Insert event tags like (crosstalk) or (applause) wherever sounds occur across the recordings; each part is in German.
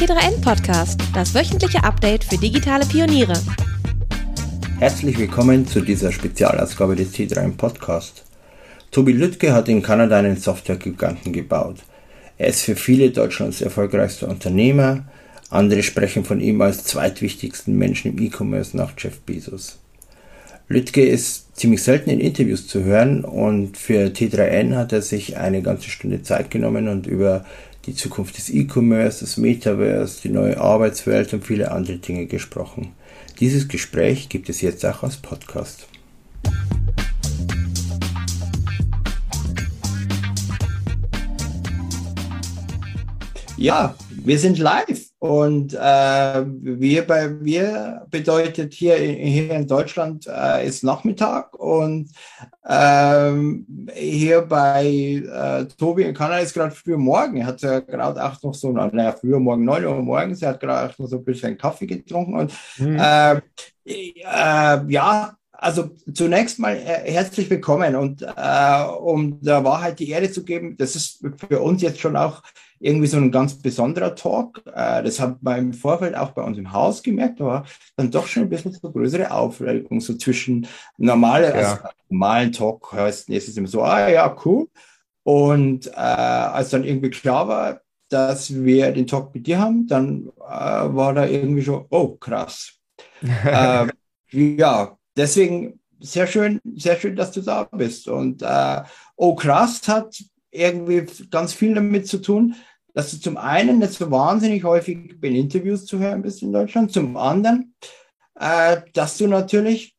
T3N Podcast, das wöchentliche Update für digitale Pioniere. Herzlich willkommen zu dieser Spezialausgabe des T3N Podcast. Tobi Lüttke hat in Kanada einen Software-Giganten gebaut. Er ist für viele Deutschlands erfolgreichster Unternehmer. Andere sprechen von ihm als zweitwichtigsten Menschen im E-Commerce nach Jeff Bezos. Lüttke ist ziemlich selten in Interviews zu hören und für T3N hat er sich eine ganze Stunde Zeit genommen und über die Zukunft des E-Commerce, das Metaverse, die neue Arbeitswelt und viele andere Dinge gesprochen. Dieses Gespräch gibt es jetzt auch als Podcast. Ja, wir sind live und äh, wir bei wir bedeutet hier, hier in Deutschland äh, ist Nachmittag und ähm, hier bei äh, Tobi in Kanada ist gerade früh morgen. Er hat ja gerade auch noch so, naja, früher morgen, 9 Uhr morgens, er hat gerade auch noch so ein bisschen Kaffee getrunken und mhm. äh, äh, ja, also zunächst mal äh, herzlich willkommen und äh, um der Wahrheit die Ehre zu geben, das ist für uns jetzt schon auch irgendwie so ein ganz besonderer Talk. Äh, das hat man im Vorfeld auch bei uns im Haus gemerkt, aber dann doch schon ein bisschen so größere Aufregung, so zwischen normale, ja. also normalen Talk heißt es immer so, ah ja, cool. Und äh, als dann irgendwie klar war, dass wir den Talk mit dir haben, dann äh, war da irgendwie schon, oh krass. (laughs) äh, ja, deswegen sehr schön, sehr schön, dass du da bist. Und äh, oh krass hat irgendwie ganz viel damit zu tun, dass du zum einen nicht so wahnsinnig häufig in Interviews zu hören bist in Deutschland, zum anderen, äh, dass du natürlich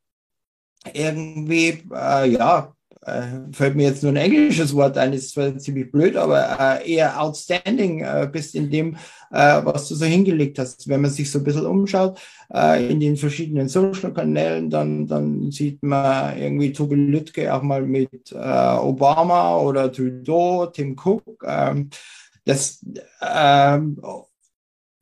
irgendwie, äh, ja, äh, fällt mir jetzt nur ein englisches Wort ein, ist zwar ziemlich blöd, aber äh, eher outstanding äh, bist in dem, äh, was du so hingelegt hast. Wenn man sich so ein bisschen umschaut äh, in den verschiedenen Social-Kanälen, dann, dann sieht man irgendwie Tobi Lüttke auch mal mit äh, Obama oder Trudeau, Tim Cook. Ähm, das ähm,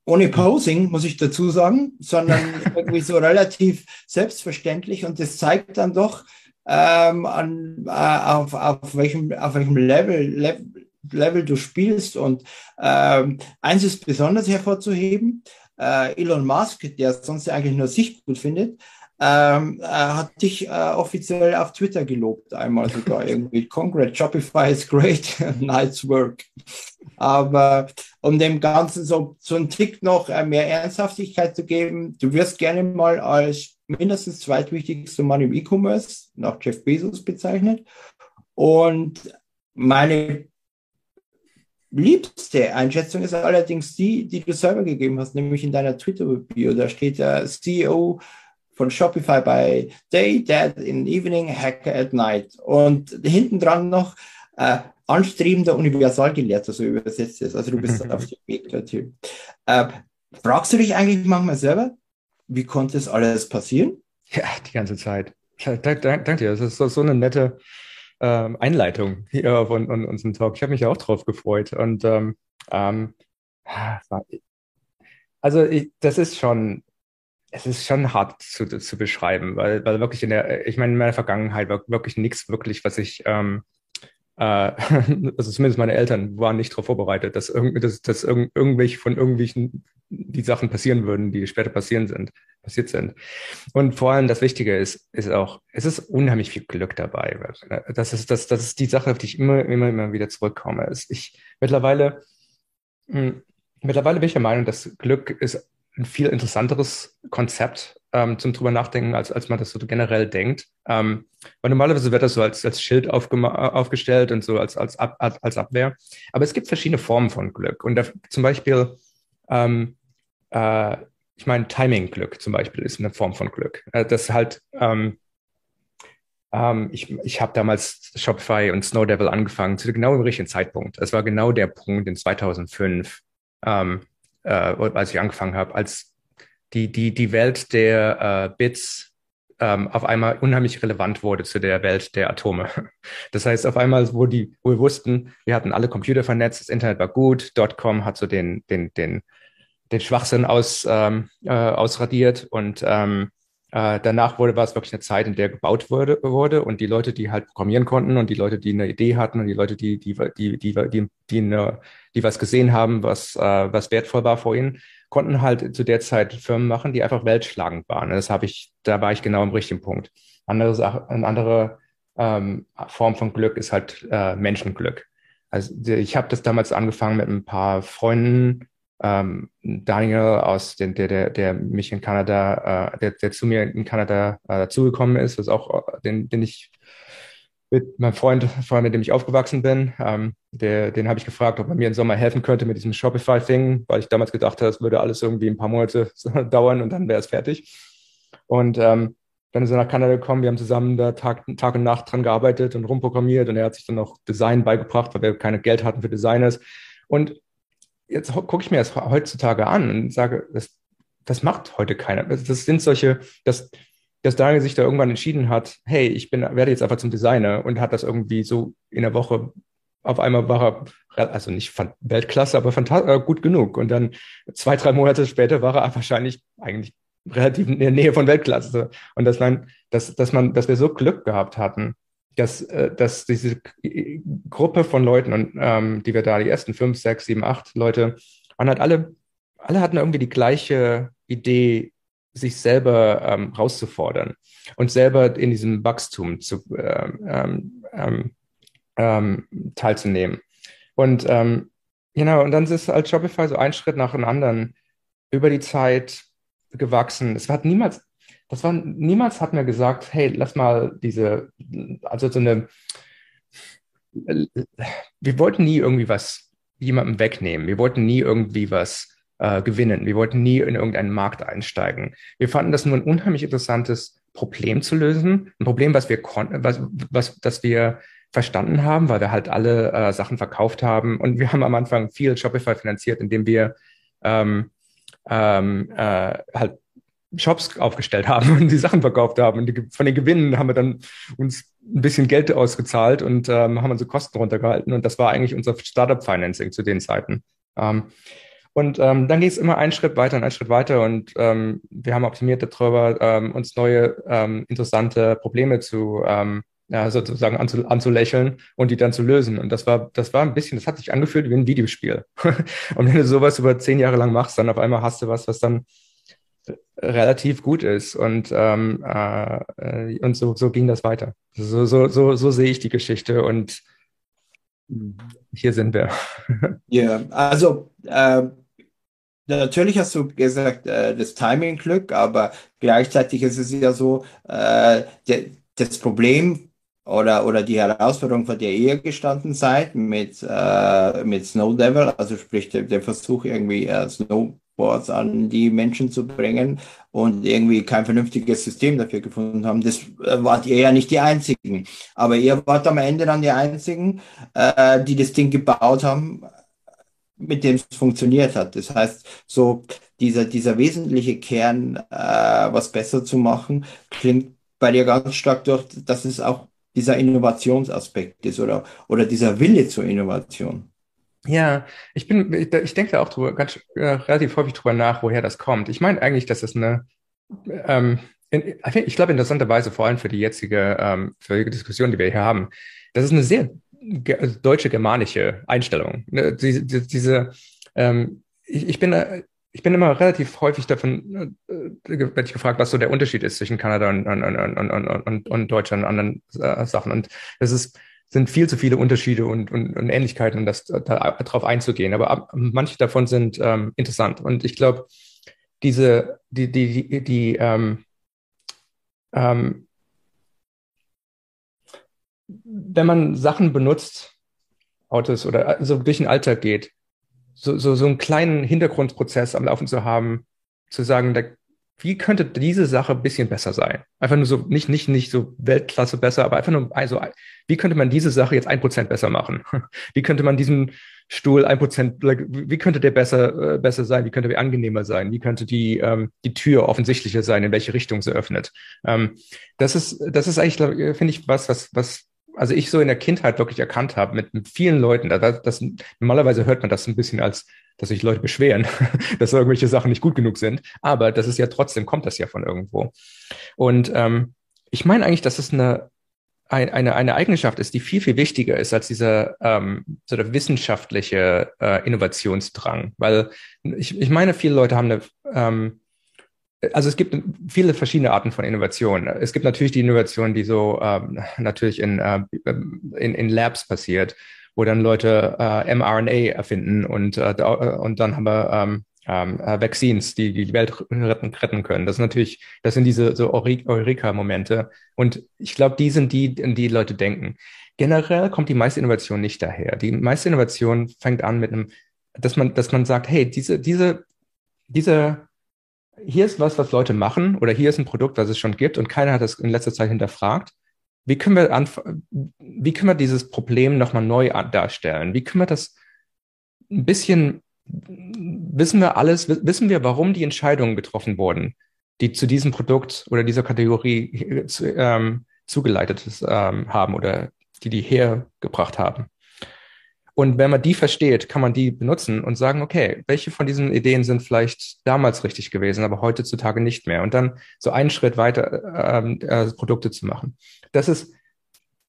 ohne Posing, muss ich dazu sagen, sondern (laughs) irgendwie so relativ selbstverständlich und das zeigt dann doch, ähm, an, äh, auf, auf, welchem, auf welchem Level, Level, Level du spielst. Und ähm, eins ist besonders hervorzuheben, äh, Elon Musk, der sonst eigentlich nur sich gut findet, ähm, äh, hat dich äh, offiziell auf Twitter gelobt, einmal sogar (laughs) irgendwie. Congrats, Shopify is great, (laughs) nice work. Aber um dem Ganzen so, so einen Tick noch äh, mehr Ernsthaftigkeit zu geben, du wirst gerne mal als mindestens zweitwichtigster Mann im E-Commerce nach Jeff Bezos bezeichnet. Und meine liebste Einschätzung ist allerdings die, die du selber gegeben hast, nämlich in deiner Twitter-Bio. Da steht der CEO von Shopify bei Day, Dead in Evening, Hacker at Night. Und hinten dran noch äh, anstrebender Universalgelehrter, so übersetzt es. Also du bist (laughs) auf dem Weg dorthin. Äh, fragst du dich eigentlich manchmal selber, wie konnte es alles passieren? Ja, die ganze Zeit. Danke dank dir. Das ist so, eine nette ähm, Einleitung hier von, von unserem Talk. Ich habe mich auch drauf gefreut. Und ähm, ähm, also ich, das ist schon es ist schon hart zu, zu beschreiben, weil, weil wirklich in der, ich meine, in meiner Vergangenheit war wirklich nichts wirklich, was ich, ähm, äh, (laughs) also zumindest meine Eltern waren nicht darauf vorbereitet, dass, irgend, dass, dass irgend, irgendwelche von irgendwelchen die Sachen passieren würden, die später passieren sind, passiert sind. Und vor allem das Wichtige ist, ist auch, es ist unheimlich viel Glück dabei. Das ist, das, das ist die Sache, auf die ich immer, immer, immer wieder zurückkomme. Ich mittlerweile, mh, hm, mittlerweile bin ich der Meinung, dass Glück ist ein viel interessanteres Konzept ähm, zum drüber nachdenken, als, als man das so generell denkt. Ähm, weil normalerweise wird das so als, als Schild aufgestellt und so als, als, Ab als Abwehr. Aber es gibt verschiedene Formen von Glück. Und da, zum Beispiel, ähm, äh, ich meine, Timing-Glück zum Beispiel ist eine Form von Glück. Äh, das halt, ähm, ähm, ich, ich habe damals Shopify und Snowdevil angefangen zu genau im richtigen Zeitpunkt. Es war genau der Punkt in 2005, ähm, äh, als ich angefangen habe, als die, die, die Welt der äh, Bits ähm, auf einmal unheimlich relevant wurde zu der Welt der Atome. (laughs) Das heißt, auf einmal, wo die, wo wir wussten, wir hatten alle Computer vernetzt, das Internet war gut, Dotcom hat so den, den, den, den Schwachsinn aus, ähm, äh, ausradiert und ähm, äh, danach wurde, war es wirklich eine Zeit, in der gebaut wurde, wurde und die Leute, die halt programmieren konnten und die Leute, die eine Idee hatten und die Leute, die, die, die, die, die, die, eine, die was gesehen haben, was, äh, was wertvoll war vor ihnen, konnten halt zu der Zeit Firmen machen, die einfach weltschlagend waren. Das habe ich, da war ich genau im richtigen Punkt. Andere Sache, eine andere ähm, Form von Glück ist halt äh, Menschenglück. Also ich habe das damals angefangen mit ein paar Freunden, ähm, Daniel aus den, der, der, der mich in Kanada, äh, der, der zu mir in Kanada äh, dazugekommen ist, was auch, äh, den, den ich mit meinem Freund, vor mit dem ich aufgewachsen bin, ähm, der, den habe ich gefragt, ob er mir im Sommer helfen könnte mit diesem Shopify-Thing, weil ich damals gedacht habe, es würde alles irgendwie ein paar Monate (laughs) dauern und dann wäre es fertig. Und ähm, dann ist er nach Kanada gekommen, wir haben zusammen da Tag, Tag und Nacht dran gearbeitet und rumprogrammiert und er hat sich dann auch Design beigebracht, weil wir keine Geld hatten für Designers. Und jetzt gucke ich mir das heutzutage an und sage, das, das macht heute keiner. Das, sind solche, dass, dass Daniel sich da irgendwann entschieden hat, hey, ich bin, werde jetzt einfach zum Designer und hat das irgendwie so in der Woche auf einmal war er, also nicht Weltklasse, aber äh, gut genug. Und dann zwei, drei Monate später war er wahrscheinlich eigentlich relativ in der Nähe von Weltklasse. Und dass man, dass, dass man, dass wir so Glück gehabt hatten, dass, äh, dass diese Gruppe von Leuten, und ähm, die wir da, die ersten fünf, sechs, sieben, acht Leute, waren halt alle, alle hatten irgendwie die gleiche Idee, sich selber ähm, rauszufordern und selber in diesem Wachstum zu, ähm, ähm, ähm, ähm teilzunehmen. Und ähm, genau, und dann ist halt Shopify so ein Schritt nach dem anderen über die Zeit gewachsen. Es hat niemals, das war, niemals hat mir gesagt, hey, lass mal diese, also so eine, wir wollten nie irgendwie was jemandem wegnehmen. Wir wollten nie irgendwie was äh, gewinnen. Wir wollten nie in irgendeinen Markt einsteigen. Wir fanden das nur ein unheimlich interessantes Problem zu lösen. Ein Problem, was wir konnten, was, was, das wir verstanden haben, weil wir halt alle äh, Sachen verkauft haben. Und wir haben am Anfang viel Shopify finanziert, indem wir ähm, ähm, äh, halt Shops aufgestellt haben (laughs) und die Sachen verkauft haben. Und die, von den Gewinnen haben wir dann uns ein bisschen Geld ausgezahlt und ähm, haben unsere Kosten runtergehalten. Und das war eigentlich unser Startup-Financing zu den Zeiten. Ähm, und ähm, dann ging es immer einen Schritt weiter und einen Schritt weiter und ähm, wir haben optimiert darüber, ähm, uns neue ähm, interessante Probleme zu ähm, ja, sozusagen anzu, anzulächeln und die dann zu lösen. Und das war, das war ein bisschen, das hat sich angefühlt wie ein Videospiel. (laughs) und wenn du sowas über zehn Jahre lang machst, dann auf einmal hast du was, was dann relativ gut ist. Und, ähm, äh, und so, so ging das weiter. So, so, so, so sehe ich die Geschichte und hier sind wir. (laughs) Ja, also äh, natürlich hast du gesagt, äh, das Timing-Glück, aber gleichzeitig ist es ja so, äh, der, das Problem oder, oder die Herausforderung, vor der ihr gestanden seid mit, äh, mit Snow Devil, also sprich der, der Versuch irgendwie äh, Snowboards an die Menschen zu bringen und irgendwie kein vernünftiges System dafür gefunden haben, das äh, wart ihr ja nicht die Einzigen. Aber ihr wart am Ende dann die Einzigen, äh, die das Ding gebaut haben, mit dem es funktioniert hat. Das heißt, so dieser, dieser wesentliche Kern, äh, was besser zu machen, klingt bei dir ganz stark durch, dass es auch dieser Innovationsaspekt ist oder, oder dieser Wille zur Innovation. Ja, ich bin, ich, denke da auch drüber, ganz äh, relativ häufig drüber nach, woher das kommt. Ich meine eigentlich, dass es eine, ähm, in, ich glaube interessanterweise vor allem für die jetzige, ähm, für die Diskussion, die wir hier haben, das ist eine sehr deutsche germanische Einstellung. Ne, diese, diese ähm, ich, ich bin ich bin immer relativ häufig davon, äh, werde ich gefragt, was so der Unterschied ist zwischen Kanada und, und, und, und, und Deutschland und anderen äh, Sachen. Und es ist, sind viel zu viele Unterschiede und, und, und Ähnlichkeiten, um das da, darauf einzugehen. Aber ab, manche davon sind ähm, interessant. Und ich glaube, diese, die, die, die, die ähm, ähm, wenn man Sachen benutzt, Autos oder so also durch den Alltag geht, so, so, so einen kleinen Hintergrundprozess am Laufen zu haben, zu sagen, da, wie könnte diese Sache ein bisschen besser sein? Einfach nur so, nicht, nicht, nicht so Weltklasse besser, aber einfach nur, also, wie könnte man diese Sache jetzt ein Prozent besser machen? (laughs) Wie könnte man diesen Stuhl ein Prozent, like, wie könnte der besser, äh, besser sein? Wie könnte der angenehmer sein? Wie könnte die, ähm, die Tür offensichtlicher sein? In welche Richtung sie öffnet? Ähm, das ist, das ist eigentlich, finde ich, was, was, was also ich so in der Kindheit wirklich erkannt habe mit, mit vielen Leuten. Das, das, normalerweise hört man das ein bisschen als dass sich Leute beschweren, (laughs) dass irgendwelche Sachen nicht gut genug sind. Aber das ist ja trotzdem, kommt das ja von irgendwo. Und ähm, ich meine eigentlich, dass es eine, eine, eine Eigenschaft ist, die viel, viel wichtiger ist als dieser ähm, so der wissenschaftliche äh, Innovationsdrang. Weil ich, ich meine, viele Leute haben eine, ähm, also es gibt viele verschiedene Arten von Innovationen. Es gibt natürlich die Innovation, die so ähm, natürlich in, äh, in, in Labs passiert, wo dann Leute äh, mRNA erfinden und, äh, und dann haben wir ähm, ähm, äh, Vaccines, die die Welt retten, retten können. Das natürlich, das sind diese so Eureka-Momente. Und ich glaube, die sind die, in die Leute denken. Generell kommt die meiste Innovation nicht daher. Die meiste Innovation fängt an mit einem, dass man, dass man sagt, hey, diese, diese, diese hier ist was, was Leute machen oder hier ist ein Produkt, was es schon gibt und keiner hat das in letzter Zeit hinterfragt. Wie können wir, anf wie können wir dieses Problem nochmal neu darstellen? Wie können wir das ein bisschen, wissen wir alles, wissen wir, warum die Entscheidungen getroffen wurden, die zu diesem Produkt oder dieser Kategorie zu, ähm, zugeleitet ähm, haben oder die die hergebracht haben? Und wenn man die versteht, kann man die benutzen und sagen, okay, welche von diesen Ideen sind vielleicht damals richtig gewesen, aber heutzutage nicht mehr. Und dann so einen Schritt weiter ähm, äh, Produkte zu machen. Das ist,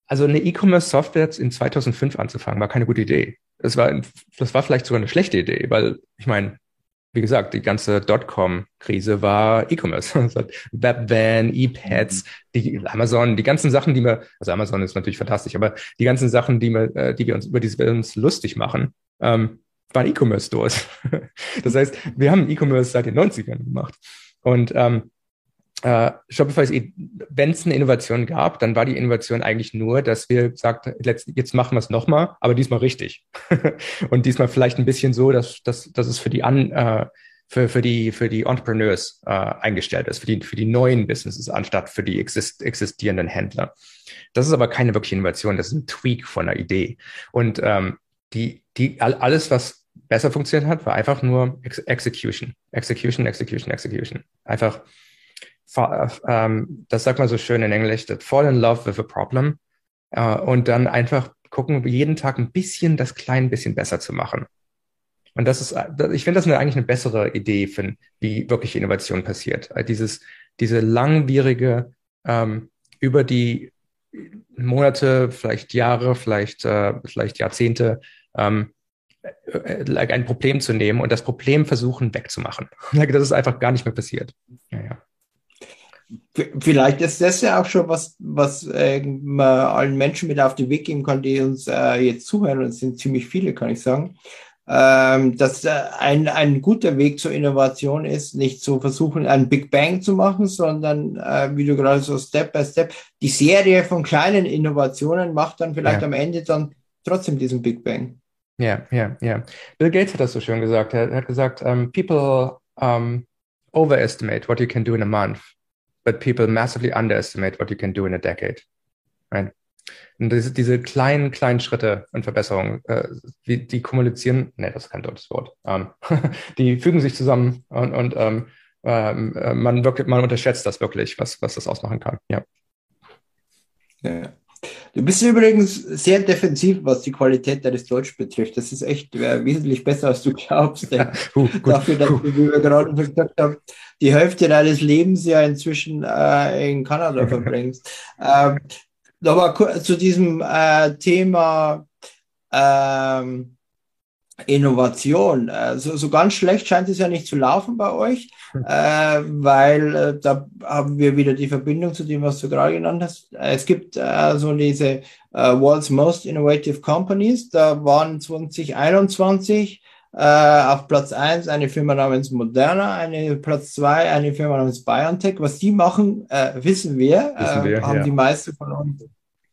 also eine E-Commerce-Software in 2005 anzufangen, war keine gute Idee. Das war, das war vielleicht sogar eine schlechte Idee, weil ich meine, wie gesagt, die ganze Dotcom-Krise war E-Commerce. (laughs) Webvan, E-Pads, die Amazon, die ganzen Sachen, die wir, also Amazon ist natürlich fantastisch, aber die ganzen Sachen, die wir, äh, die wir uns, über die wir uns lustig machen, ähm, waren E-Commerce-Stores. (laughs) das heißt, wir haben E-Commerce seit den 90ern gemacht. Und ähm, äh, Shopify, wenn es eine Innovation gab, dann war die Innovation eigentlich nur, dass wir sagten, jetzt machen wir es nochmal, aber diesmal richtig. (laughs) und diesmal vielleicht ein bisschen so, dass, dass, dass es für die an, äh, für, für die für die Entrepreneurs äh, eingestellt ist, für die für die neuen Businesses anstatt für die exist, existierenden Händler. Das ist aber keine wirkliche Innovation, das ist ein Tweak von einer Idee. Und ähm, die die alles was besser funktioniert hat, war einfach nur Ex Execution, Execution, Execution, Execution. Einfach ähm, das sagt man so schön in Englisch, that fall in love with a problem äh, und dann einfach gucken, jeden Tag ein bisschen das klein bisschen besser zu machen. Und das ist, ich finde das eine, eigentlich eine bessere Idee, für, wie wirklich Innovation passiert. Äh, dieses, diese langwierige, ähm, über die Monate, vielleicht Jahre, vielleicht, äh, vielleicht Jahrzehnte, ähm, äh, ein Problem zu nehmen und das Problem versuchen wegzumachen. (laughs) Das ist einfach gar nicht mehr passiert. Ja, ja. Vielleicht ist das ja auch schon was, was äh, man allen Menschen mit auf den Weg geben kann, die uns äh, jetzt zuhören. Und es sind ziemlich viele, kann ich sagen. Ähm, dass äh, ein, ein guter Weg zur Innovation ist, nicht zu versuchen, einen Big Bang zu machen, sondern, äh, wie du gerade so Step by Step, die Serie von kleinen Innovationen macht dann vielleicht ja. am Ende dann trotzdem diesen Big Bang. Ja, ja, ja. Bill Gates hat das so schön gesagt. Er hat gesagt, um, people um, overestimate what you can do in a month but people massively underestimate what you can do in a decade. Right? Und diese, diese kleinen, kleinen Schritte und Verbesserungen, äh, die, die kommunizieren, ne, das ist kein deutsches Wort, ähm, (laughs) die fügen sich zusammen und, und ähm, ähm, äh, man, wirklich, man unterschätzt das wirklich, was, was das ausmachen kann. Ja. ja. Du bist übrigens sehr defensiv, was die Qualität deines Deutsch betrifft. Das ist echt äh, wesentlich besser, als du glaubst. Ja, uh, Dafür, dass uh. du, wie wir gerade gesagt haben, die Hälfte deines Lebens ja inzwischen äh, in Kanada verbringst. (laughs) ähm, Nochmal zu diesem äh, Thema ähm, Innovation. Äh, so, ganz schlecht scheint es ja nicht zu laufen bei euch, hm. äh, weil äh, da haben wir wieder die Verbindung zu dem, was du gerade genannt hast. Es gibt äh, so diese äh, World's Most Innovative Companies. Da waren 2021 äh, auf Platz eins eine Firma namens Moderna, eine Platz zwei eine Firma namens BioNTech. Was die machen, wissen wir, wissen wir haben ja. die meisten von uns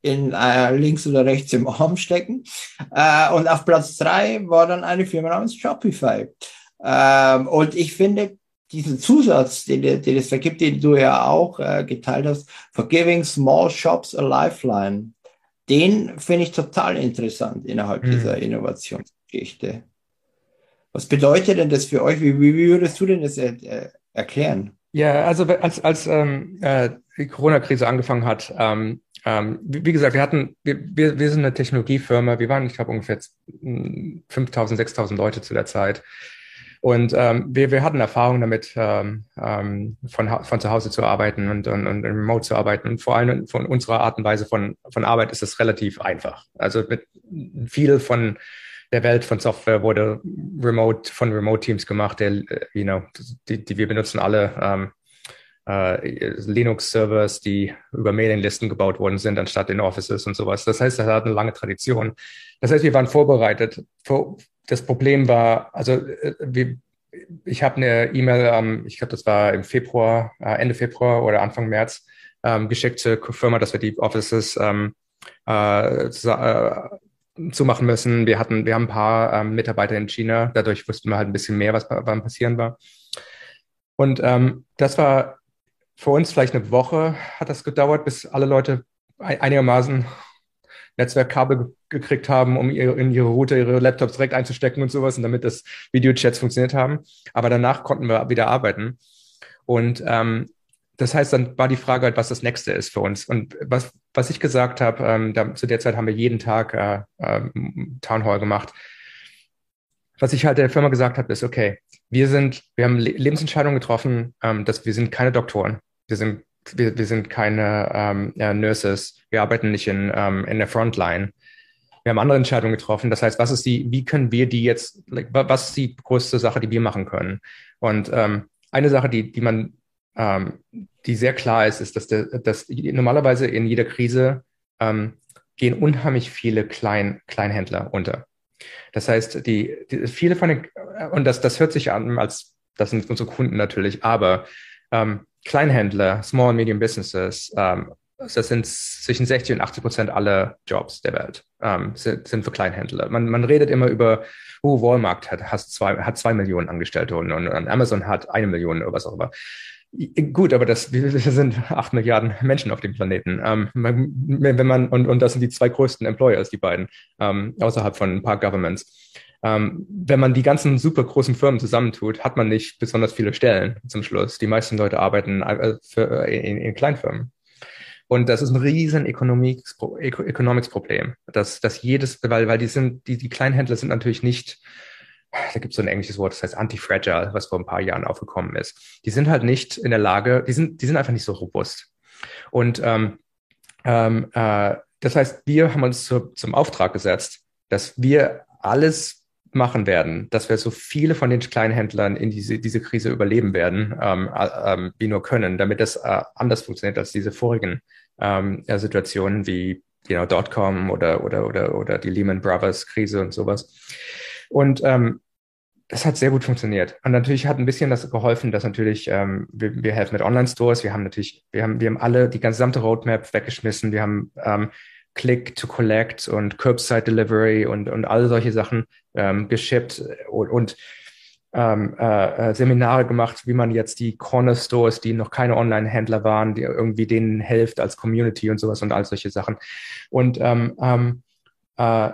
in äh, links oder rechts im Arm stecken. Äh, und auf Platz drei war dann eine Firma namens Shopify. Ähm, und ich finde, diesen Zusatz, den, den es da gibt, den du ja auch äh, geteilt hast, for giving small shops a lifeline, den finde ich total interessant innerhalb mhm. dieser Innovationsgeschichte. Was bedeutet denn das für euch? Wie, wie würdest du denn das äh, erklären? Ja, also als, als ähm, äh, die Corona-Krise angefangen hat, ähm, ähm, wie, wie, gesagt, wir hatten, wir, wir, sind eine Technologiefirma, wir waren, ich glaube, ungefähr 5000, 6000 Leute zu der Zeit. Und ähm, wir, wir hatten Erfahrung damit, ähm, ähm, von, von zu Hause zu arbeiten und, und, und remote zu arbeiten. Und vor allem von unserer Art und Weise von, von Arbeit ist es relativ einfach. Also mit viel von der Welt von Software wurde remote von Remote Teams gemacht, der, äh, you know, die, die wir benutzen alle ähm, äh, Linux-Servers, die über Mailinglisten gebaut worden sind, anstatt in Offices und sowas. Das heißt, das hat eine lange Tradition. Das heißt, wir waren vorbereitet. Das Problem war, also äh, wir, ich habe eine E-Mail, ähm, ich glaube, das war im Februar, äh, Ende Februar oder Anfang März, ähm, geschickt zur Firma, dass wir die Offices ähm, äh, äh, zumachen müssen. Wir hatten, wir haben ein paar ähm, Mitarbeiter in China, dadurch wussten wir halt ein bisschen mehr, was beim Passieren war. Und ähm, das war für uns vielleicht eine Woche hat das gedauert, bis alle Leute einigermaßen Netzwerkkabel gekriegt haben, um in ihre Router ihre Laptops direkt einzustecken und sowas und damit das Videochats funktioniert haben. Aber danach konnten wir wieder arbeiten. Und ähm, das heißt, dann war die Frage halt, was das nächste ist für uns. Und was, was ich gesagt habe, ähm, da, zu der Zeit haben wir jeden Tag äh, äh, Town Hall gemacht. Was ich halt der Firma gesagt habe, ist, okay, wir sind, wir haben Lebensentscheidungen getroffen, ähm, dass wir sind keine Doktoren wir sind, wir, wir sind keine ähm, ja, Nurses, wir arbeiten nicht in, ähm, in der Frontline. Wir haben andere Entscheidungen getroffen. Das heißt, was ist die, wie können wir die jetzt, like, was ist die größte Sache, die wir machen können? Und ähm, eine Sache, die, die man, ähm, die sehr klar ist, ist, dass, der, dass normalerweise in jeder Krise ähm, gehen unheimlich viele Klein, Kleinhändler unter. Das heißt, die, die viele von den, und das, das hört sich an als, das sind unsere Kunden natürlich, aber ähm, Kleinhändler, Small and Medium Businesses, ähm, das sind zwischen 60 und 80 Prozent aller Jobs der Welt ähm, sind, sind für Kleinhändler. Man, man redet immer über, oh, Walmart hat, hat, zwei, hat zwei Millionen Angestellte und, und, Amazon hat eine Million oder was auch immer. Gut, aber das, wir sind acht Milliarden Menschen auf dem Planeten. Ähm, wenn man, und, und das sind die zwei größten Employers, die beiden, ähm, außerhalb von ein paar Governments. Ähm, wenn man die ganzen super großen Firmen zusammentut, hat man nicht besonders viele Stellen zum Schluss. Die meisten Leute arbeiten äh, für, äh, in, in Kleinfirmen. Und das ist ein riesen Economics-Problem, dass, dass jedes, weil, weil die sind, die, die Kleinhändler sind natürlich nicht, da gibt es so ein englisches Wort, das heißt anti-fragile, was vor ein paar Jahren aufgekommen ist. Die sind halt nicht in der Lage, die sind, die sind einfach nicht so robust. Und ähm, ähm, äh, das heißt, wir haben uns zu, zum Auftrag gesetzt, dass wir alles machen werden, dass wir so viele von den Kleinhändlern in diese, diese Krise überleben werden, ähm, äh, wie nur können, damit es äh, anders funktioniert als diese vorigen ähm, Situationen wie you know, Dotcom oder, oder, oder, oder die Lehman Brothers Krise und sowas. Und ähm, das hat sehr gut funktioniert. Und natürlich hat ein bisschen das geholfen, dass natürlich ähm, wir, wir helfen mit Online-Stores. Wir haben natürlich, wir haben, wir haben alle die gesamte Roadmap weggeschmissen. Wir haben ähm, Click to Collect und Curbside Delivery und, und all solche Sachen ähm, geschippt und, und ähm, äh, äh, Seminare gemacht, wie man jetzt die Corner Stores, die noch keine Online-Händler waren, die irgendwie denen hilft als Community und sowas und all solche Sachen. Und ähm, ähm, äh,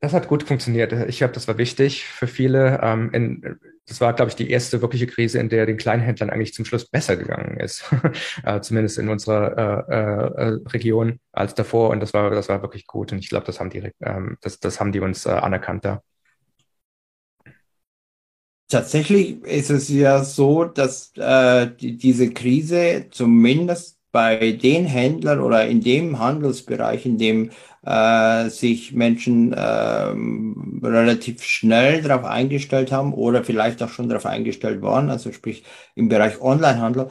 das hat gut funktioniert. Ich glaube, das war wichtig für viele. Ähm, in, das war, glaube ich, die erste wirkliche Krise, in der den Kleinhändlern eigentlich zum Schluss besser gegangen ist, (laughs) äh, zumindest in unserer äh, äh, Region als davor. Und das war, das war wirklich gut. Und ich glaube, das haben die, ähm, das, das haben die uns äh, anerkannt da. Tatsächlich ist es ja so, dass äh, die, diese Krise zumindest bei den Händlern oder in dem Handelsbereich, in dem äh, sich Menschen ähm, relativ schnell darauf eingestellt haben oder vielleicht auch schon darauf eingestellt waren, also sprich im Bereich Onlinehandel,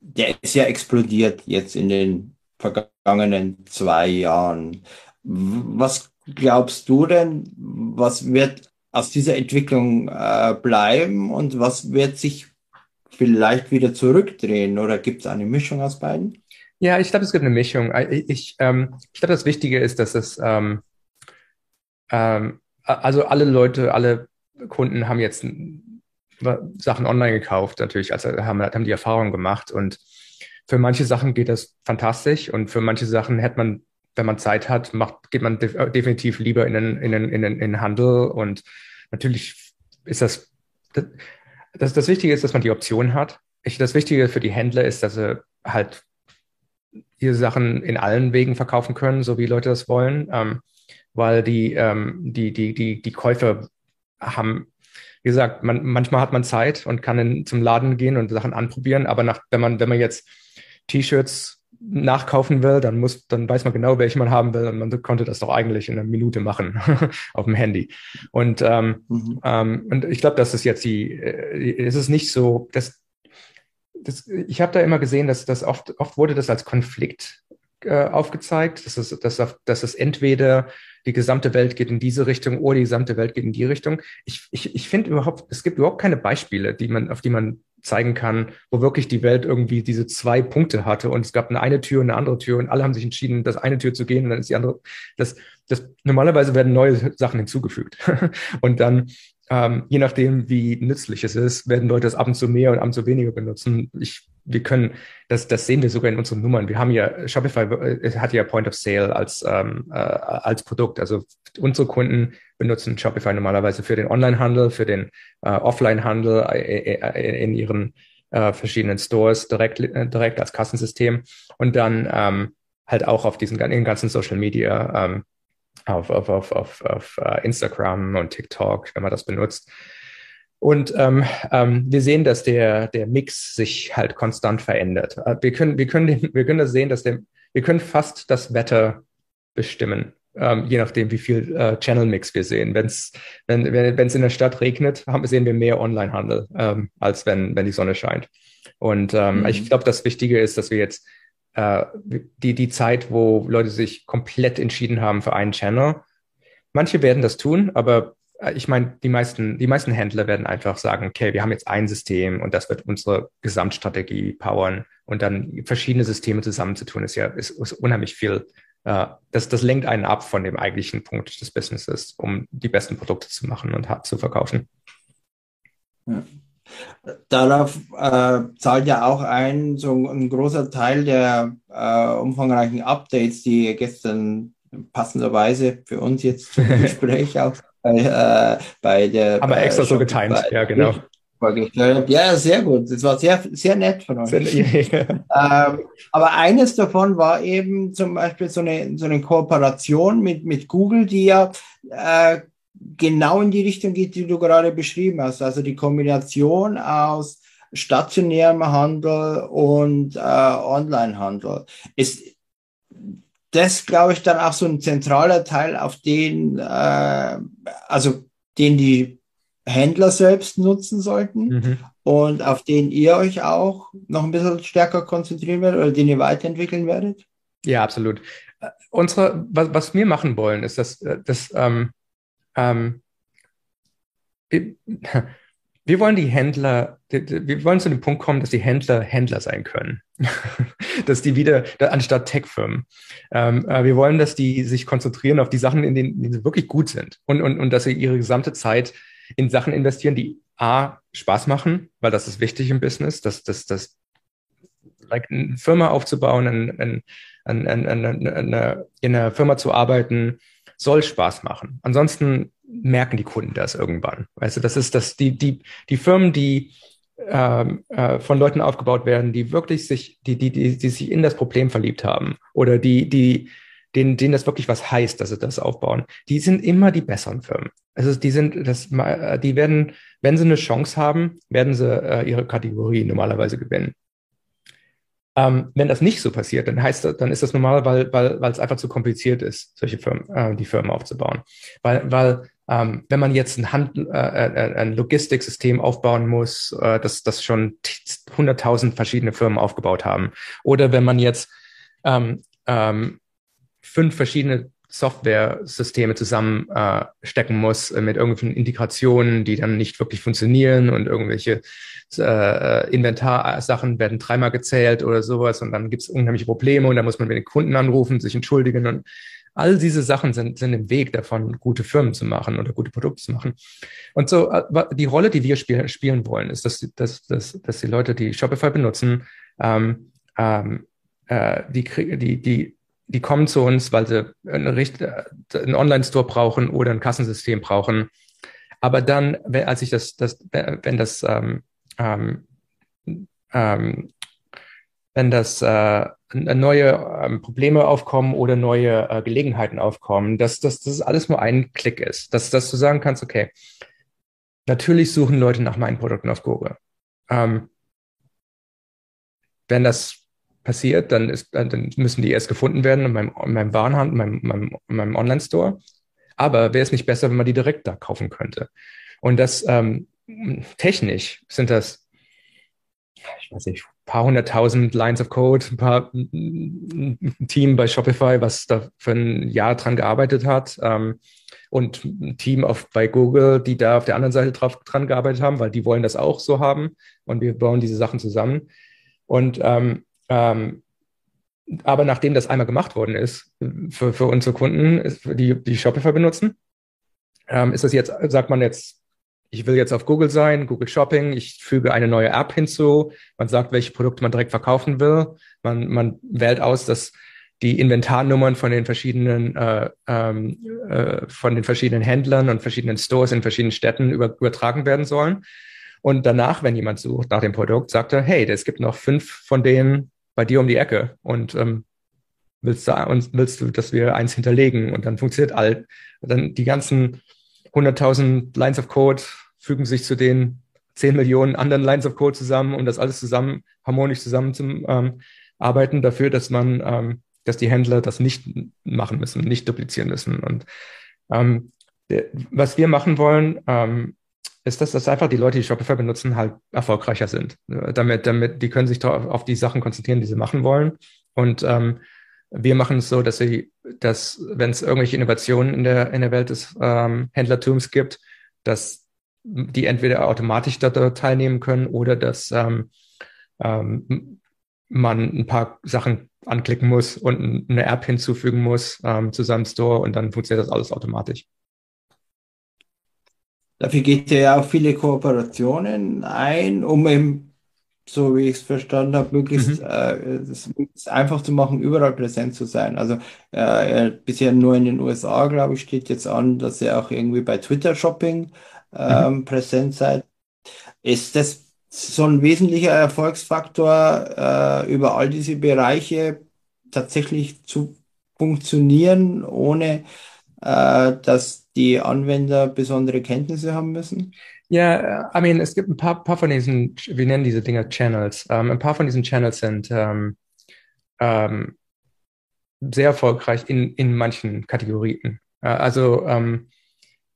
der ist ja explodiert jetzt in den vergangenen zwei Jahren. Was glaubst du denn, was wird aus dieser Entwicklung äh, bleiben und was wird sich vielleicht wieder zurückdrehen oder gibt es eine Mischung aus beiden? Ja, ich glaube, es gibt eine Mischung. Ich, ähm, ich glaube, das Wichtige ist, dass es, ähm, ähm, also alle Leute, alle Kunden haben jetzt Sachen online gekauft, natürlich, also haben, haben die Erfahrung gemacht und für manche Sachen geht das fantastisch und für manche Sachen hätte man, wenn man Zeit hat, macht, geht man def definitiv lieber in den, in den, in den, in den Handel und natürlich ist das, das, das Wichtige ist, dass man die Option hat. Ich, das Wichtige für die Händler ist, dass sie halt diese Sachen in allen Wegen verkaufen können, so wie Leute das wollen, ähm, weil die, ähm, die, die, die, die Käufer haben, wie gesagt, man, manchmal hat man Zeit und kann in, zum Laden gehen und Sachen anprobieren, aber nach, wenn man, wenn man jetzt T-Shirts nachkaufen will, dann muss, dann weiß man genau, welche man haben will und man konnte das doch eigentlich in einer Minute machen (laughs) auf dem Handy. Und ähm, mhm. ähm, und ich glaube, das ist jetzt die, äh, es ist nicht so, dass das, ich habe da immer gesehen, dass das oft, oft wurde das als Konflikt äh, aufgezeigt, dass es, dass, dass es entweder die gesamte Welt geht in diese Richtung oder die gesamte Welt geht in die Richtung. Ich, ich, ich finde überhaupt, es gibt überhaupt keine Beispiele, die man, auf die man zeigen kann, wo wirklich die Welt irgendwie diese zwei Punkte hatte und es gab eine, eine Tür und eine andere Tür und alle haben sich entschieden, das eine Tür zu gehen und dann ist die andere. Das, das normalerweise werden neue Sachen hinzugefügt (laughs) und dann ähm, je nachdem, wie nützlich es ist, werden Leute das ab und zu mehr und ab und zu weniger benutzen. Ich, wir können, das, das sehen wir sogar in unseren Nummern. Wir haben ja, Shopify äh, hat ja Point of Sale als, ähm, äh, als Produkt. Also unsere Kunden benutzen Shopify normalerweise für den Online-Handel, für den äh, Offline-Handel äh, äh in ihren äh, verschiedenen Stores direkt, äh, direkt als Kassensystem und dann ähm, halt auch auf diesen in ganzen Social Media ähm, auf, auf, auf, auf, auf uh, Instagram und TikTok, wenn man das benutzt. Und ähm, ähm, wir sehen, dass der, der Mix sich halt konstant verändert. Äh, wir können, wir können, wir können das sehen, dass der, wir können fast das Wetter bestimmen, ähm, je nachdem, wie viel äh, Channel Mix wir sehen. Wenn's, wenn wenn es in der Stadt regnet, haben, sehen wir mehr Online-Handel, ähm, als wenn, wenn die Sonne scheint. Und ähm, mhm. ich glaube, das Wichtige ist, dass wir jetzt äh, die, die Zeit, wo Leute sich komplett entschieden haben für einen Channel. Manche werden das tun, aber äh, ich meine, die meisten, die meisten Händler werden einfach sagen, okay, wir haben jetzt ein System und das wird unsere Gesamtstrategie powern und dann verschiedene Systeme zusammenzutun, ist ja ist, ist unheimlich viel. Äh, das, das lenkt einen ab von dem eigentlichen Punkt des Businesses, um die besten Produkte zu machen und zu verkaufen. Ja. Darauf äh, zahlt ja auch ein, so ein großer Teil der äh, umfangreichen Updates, die gestern passenderweise für uns jetzt zum (laughs) Gespräch auch bei, äh, bei der. Aber extra so getimt, bei, ja, genau. Ja, sehr gut. Das war sehr, sehr nett von euch. ähm, aber eines davon war eben zum Beispiel so eine, so eine Kooperation mit, mit Google, die ja äh, genau in die Richtung geht, die du gerade beschrieben hast. Also die Kombination aus stationärem Handel und äh, Onlinehandel. Ist das, glaube ich, dann auch so ein zentraler Teil, auf den, äh, also den die Händler selbst nutzen sollten mhm. und auf den ihr euch auch noch ein bisschen stärker konzentrieren werdet oder den ihr weiterentwickeln werdet? Ja, absolut. Äh, unsere, was, was wir machen wollen, ist, dass, äh, dass ähm, ähm, (laughs) wir, wollen die Händler, wir wollen zu dem Punkt kommen, dass die Händler Händler sein können. (laughs) dass die wieder, anstatt Tech-Firmen. Ähm, äh, wir wollen, dass die sich konzentrieren auf die Sachen, in denen, in denen sie wirklich gut sind und, und, und dass sie ihre gesamte Zeit in Sachen investieren, die A, Spaß machen, weil das ist wichtig im Business, dass, dass, dass like eine Firma aufzubauen, ein, ein, eine, eine, in einer Firma zu arbeiten, soll Spaß machen. Ansonsten merken die Kunden das irgendwann. Weißt du, das ist das, die, die, die Firmen, die ähm, äh, von Leuten aufgebaut werden, die wirklich sich, die, die, die, die sich in das Problem verliebt haben oder die, die, denen, denen das wirklich was heißt, dass sie das aufbauen, die sind immer die besseren Firmen. Also die sind, das, äh, die werden, wenn sie eine Chance haben, werden sie äh, ihre Kategorie normalerweise gewinnen. Ähm, wenn das nicht so passiert, dann heißt das, dann ist das normal, weil, weil, weil es einfach zu kompliziert ist, solche Firmen, äh, die Firmen aufzubauen. Weil, weil ähm, wenn man jetzt ein, Hand, äh, äh ein Logistiksystem aufbauen muss, äh, das, das schon 100.000 verschiedene Firmen aufgebaut haben, oder wenn man jetzt ähm, ähm, fünf verschiedene Software-Systeme zusammenstecken äh, muss äh, mit irgendwelchen Integrationen, die dann nicht wirklich funktionieren und irgendwelche äh, Inventarsachen werden dreimal gezählt oder sowas und dann gibt es unheimliche Probleme und dann muss man mit den Kunden anrufen, sich entschuldigen und all diese Sachen sind, sind im Weg davon, gute Firmen zu machen oder gute Produkte zu machen. Und so äh, die Rolle, die wir spiel, spielen wollen, ist, dass, dass, dass, dass die Leute, die Shopify benutzen, ähm, ähm, äh, die, die, die die kommen zu uns, weil sie einen, Online-Store brauchen oder ein Kassensystem brauchen. Aber dann, wenn, als ich das, das wenn das, ähm, ähm, ähm, wenn das, äh, neue ähm, Probleme aufkommen oder neue äh, Gelegenheiten aufkommen, dass, dass das alles nur ein Klick ist. Dass, dass du sagen kannst, okay, natürlich suchen Leute nach meinen Produkten auf Google. Ähm, wenn das passiert, dann, ist, dann müssen die erst gefunden werden in meinem, in meinem Warenhandel, in meinem, meinem, meinem Online-Store. Aber wäre es nicht besser, wenn man die direkt da kaufen könnte? Und das ähm, technisch sind das, ich weiß nicht, paar hunderttausend Lines of Code, ein paar ein Team bei Shopify, was da für ein Jahr dran gearbeitet hat. Ähm, und ein Team auf, bei Google, die da auf der anderen Seite drauf, dran gearbeitet haben, weil die wollen das auch so haben. Und wir bauen diese Sachen zusammen. Und ähm, ähm, aber nachdem das einmal gemacht worden ist für, für unsere Kunden, die, die Shopify benutzen, ähm, ist das jetzt, sagt man jetzt, ich will jetzt auf Google sein, Google Shopping, ich füge eine neue App hinzu, man sagt, welche Produkte man direkt verkaufen will, man, man wählt aus, dass die Inventarnummern von den verschiedenen äh, ähm, äh, von den verschiedenen Händlern und verschiedenen Stores in verschiedenen Städten über, übertragen werden sollen. Und danach, wenn jemand sucht nach dem Produkt, sagt er, hey, es gibt noch fünf von denen bei dir um die Ecke und ähm, willst du uns willst du, dass wir eins hinterlegen und dann funktioniert all dann die ganzen 100.000 Lines of Code fügen sich zu den 10 Millionen anderen Lines of Code zusammen, um das alles zusammen harmonisch zusammen zu ähm, arbeiten dafür, dass man, ähm, dass die Händler das nicht machen müssen, nicht duplizieren müssen. Und ähm, was wir machen wollen, ähm, ist, dass, dass einfach die Leute, die Shopify benutzen, halt erfolgreicher sind. Damit, damit, die können sich auf die Sachen konzentrieren, die sie machen wollen. Und ähm, wir machen es so, dass sie, dass, wenn es irgendwelche Innovationen in der, in der Welt des ähm, Händlertums gibt, dass die entweder automatisch da teilnehmen können oder dass ähm, ähm, man ein paar Sachen anklicken muss und eine App hinzufügen muss ähm, zu seinem Store und dann funktioniert das alles automatisch. Dafür geht ihr ja auch viele Kooperationen ein, um eben, so wie ich es verstanden habe, möglichst, mhm. äh, das möglichst einfach zu machen, überall präsent zu sein. Also äh, bisher nur in den USA, glaube ich, steht jetzt an, dass ihr auch irgendwie bei Twitter Shopping ähm, mhm. präsent seid. Ist das so ein wesentlicher Erfolgsfaktor, äh, über all diese Bereiche tatsächlich zu funktionieren, ohne äh, dass die Anwender besondere Kenntnisse haben müssen? Ja, I mean, es gibt ein paar, paar von diesen, wir nennen diese Dinger Channels. Um, ähm, ein paar von diesen Channels sind um, um, ähm, sehr erfolgreich in, in manchen Kategorien. Uh, also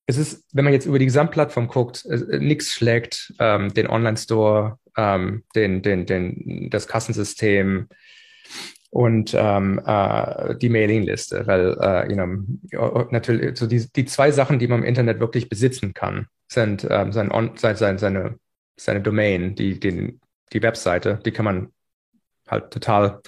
es ist, wenn man jetzt über die Gesamtplattform guckt, äh, nichts schlägt den Online-Store, den, den, den, das Kassensystem, und ähm, äh, die Mailingliste, weil äh, you know, natürlich so die, die zwei Sachen, die man im Internet wirklich besitzen kann, sind ähm, sein On, sein, sein, seine, seine Domain, die, die, die Webseite, die kann man halt total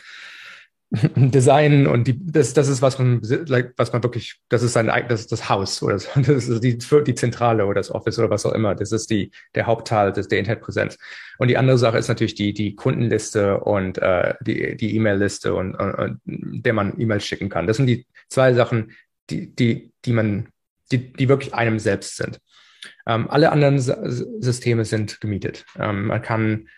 (laughs) Design und die, das, das ist was man, was man wirklich, das ist sein das ist das Haus oder so, (laughs) das ist die, die Zentrale oder das Office oder was auch immer. Das ist die, der Hauptteil des, der Internetpräsenz. Und die andere Sache ist natürlich die, die Kundenliste und äh, die, die E-Mail-Liste und, und, und der man E-Mails schicken kann. Das sind die zwei Sachen, die, die, die man, die, die wirklich einem selbst sind. Ähm, alle anderen Systeme sind gemietet. Ähm, man kann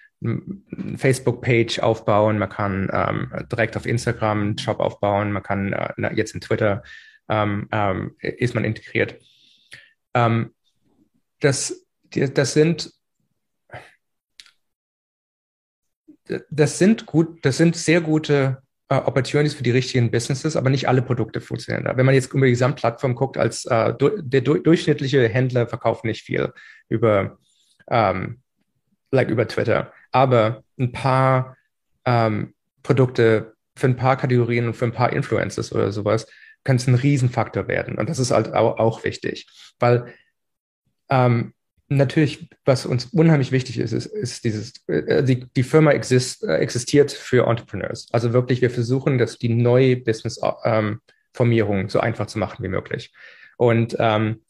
Facebook-Page aufbauen, man kann ähm, direkt auf Instagram einen Shop aufbauen, man kann äh, jetzt in Twitter ähm, ähm, ist man integriert. Ähm, das, das sind das sind gut, das sind sehr gute äh, Opportunities für die richtigen Businesses, aber nicht alle Produkte funktionieren da. Wenn man jetzt über die Gesamtplattform guckt, als äh, der du durchschnittliche Händler verkauft nicht viel über ähm, like über Twitter aber ein paar ähm, Produkte für ein paar Kategorien und für ein paar Influencers oder sowas kann es ein Riesenfaktor werden. Und das ist halt auch, auch wichtig, weil ähm, natürlich, was uns unheimlich wichtig ist, ist, ist dieses, äh, die, die Firma exist, äh, existiert für Entrepreneurs. Also wirklich, wir versuchen, dass die neue Business-Formierung ähm, so einfach zu machen wie möglich. Und ähm,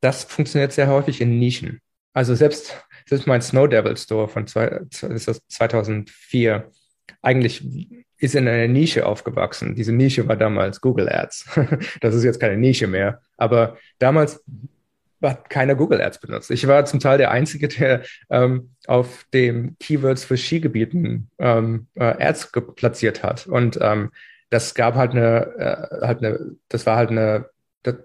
das funktioniert sehr häufig in Nischen. Also selbst das ist mein Snow Devil Store von zwei, ist das 2004. Eigentlich ist in einer Nische aufgewachsen. Diese Nische war damals Google Ads. (laughs) das ist jetzt keine Nische mehr. Aber damals hat keiner Google Ads benutzt. Ich war zum Teil der Einzige, der ähm, auf dem Keywords für Skigebieten ähm, äh, Ads platziert hat. Und ähm, das gab halt eine, äh, halt eine, das war halt eine, das,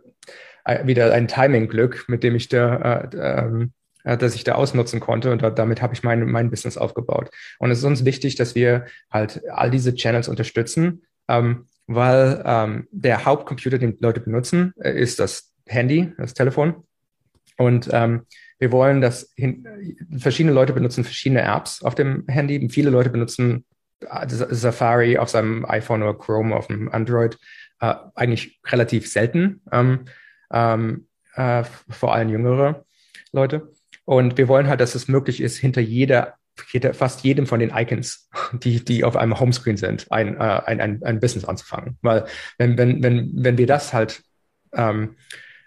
äh, wieder ein Timing-Glück, mit dem ich da, äh, ähm, äh, dass ich da ausnutzen konnte und da, damit habe ich mein, mein Business aufgebaut. Und es ist uns wichtig, dass wir halt all diese Channels unterstützen, ähm, weil ähm, der Hauptcomputer, den Leute benutzen, äh, ist das Handy, das Telefon. Und ähm, wir wollen, dass hin, verschiedene Leute benutzen verschiedene Apps auf dem Handy. Viele Leute benutzen äh, Safari auf seinem iPhone oder Chrome auf dem Android äh, eigentlich relativ selten, ähm, ähm, äh, vor allem jüngere Leute. Und wir wollen halt, dass es möglich ist, hinter jeder, hinter fast jedem von den Icons, die, die auf einem Homescreen sind, ein, äh, ein, ein, ein Business anzufangen. Weil wenn, wenn, wenn, wenn wir das halt ähm,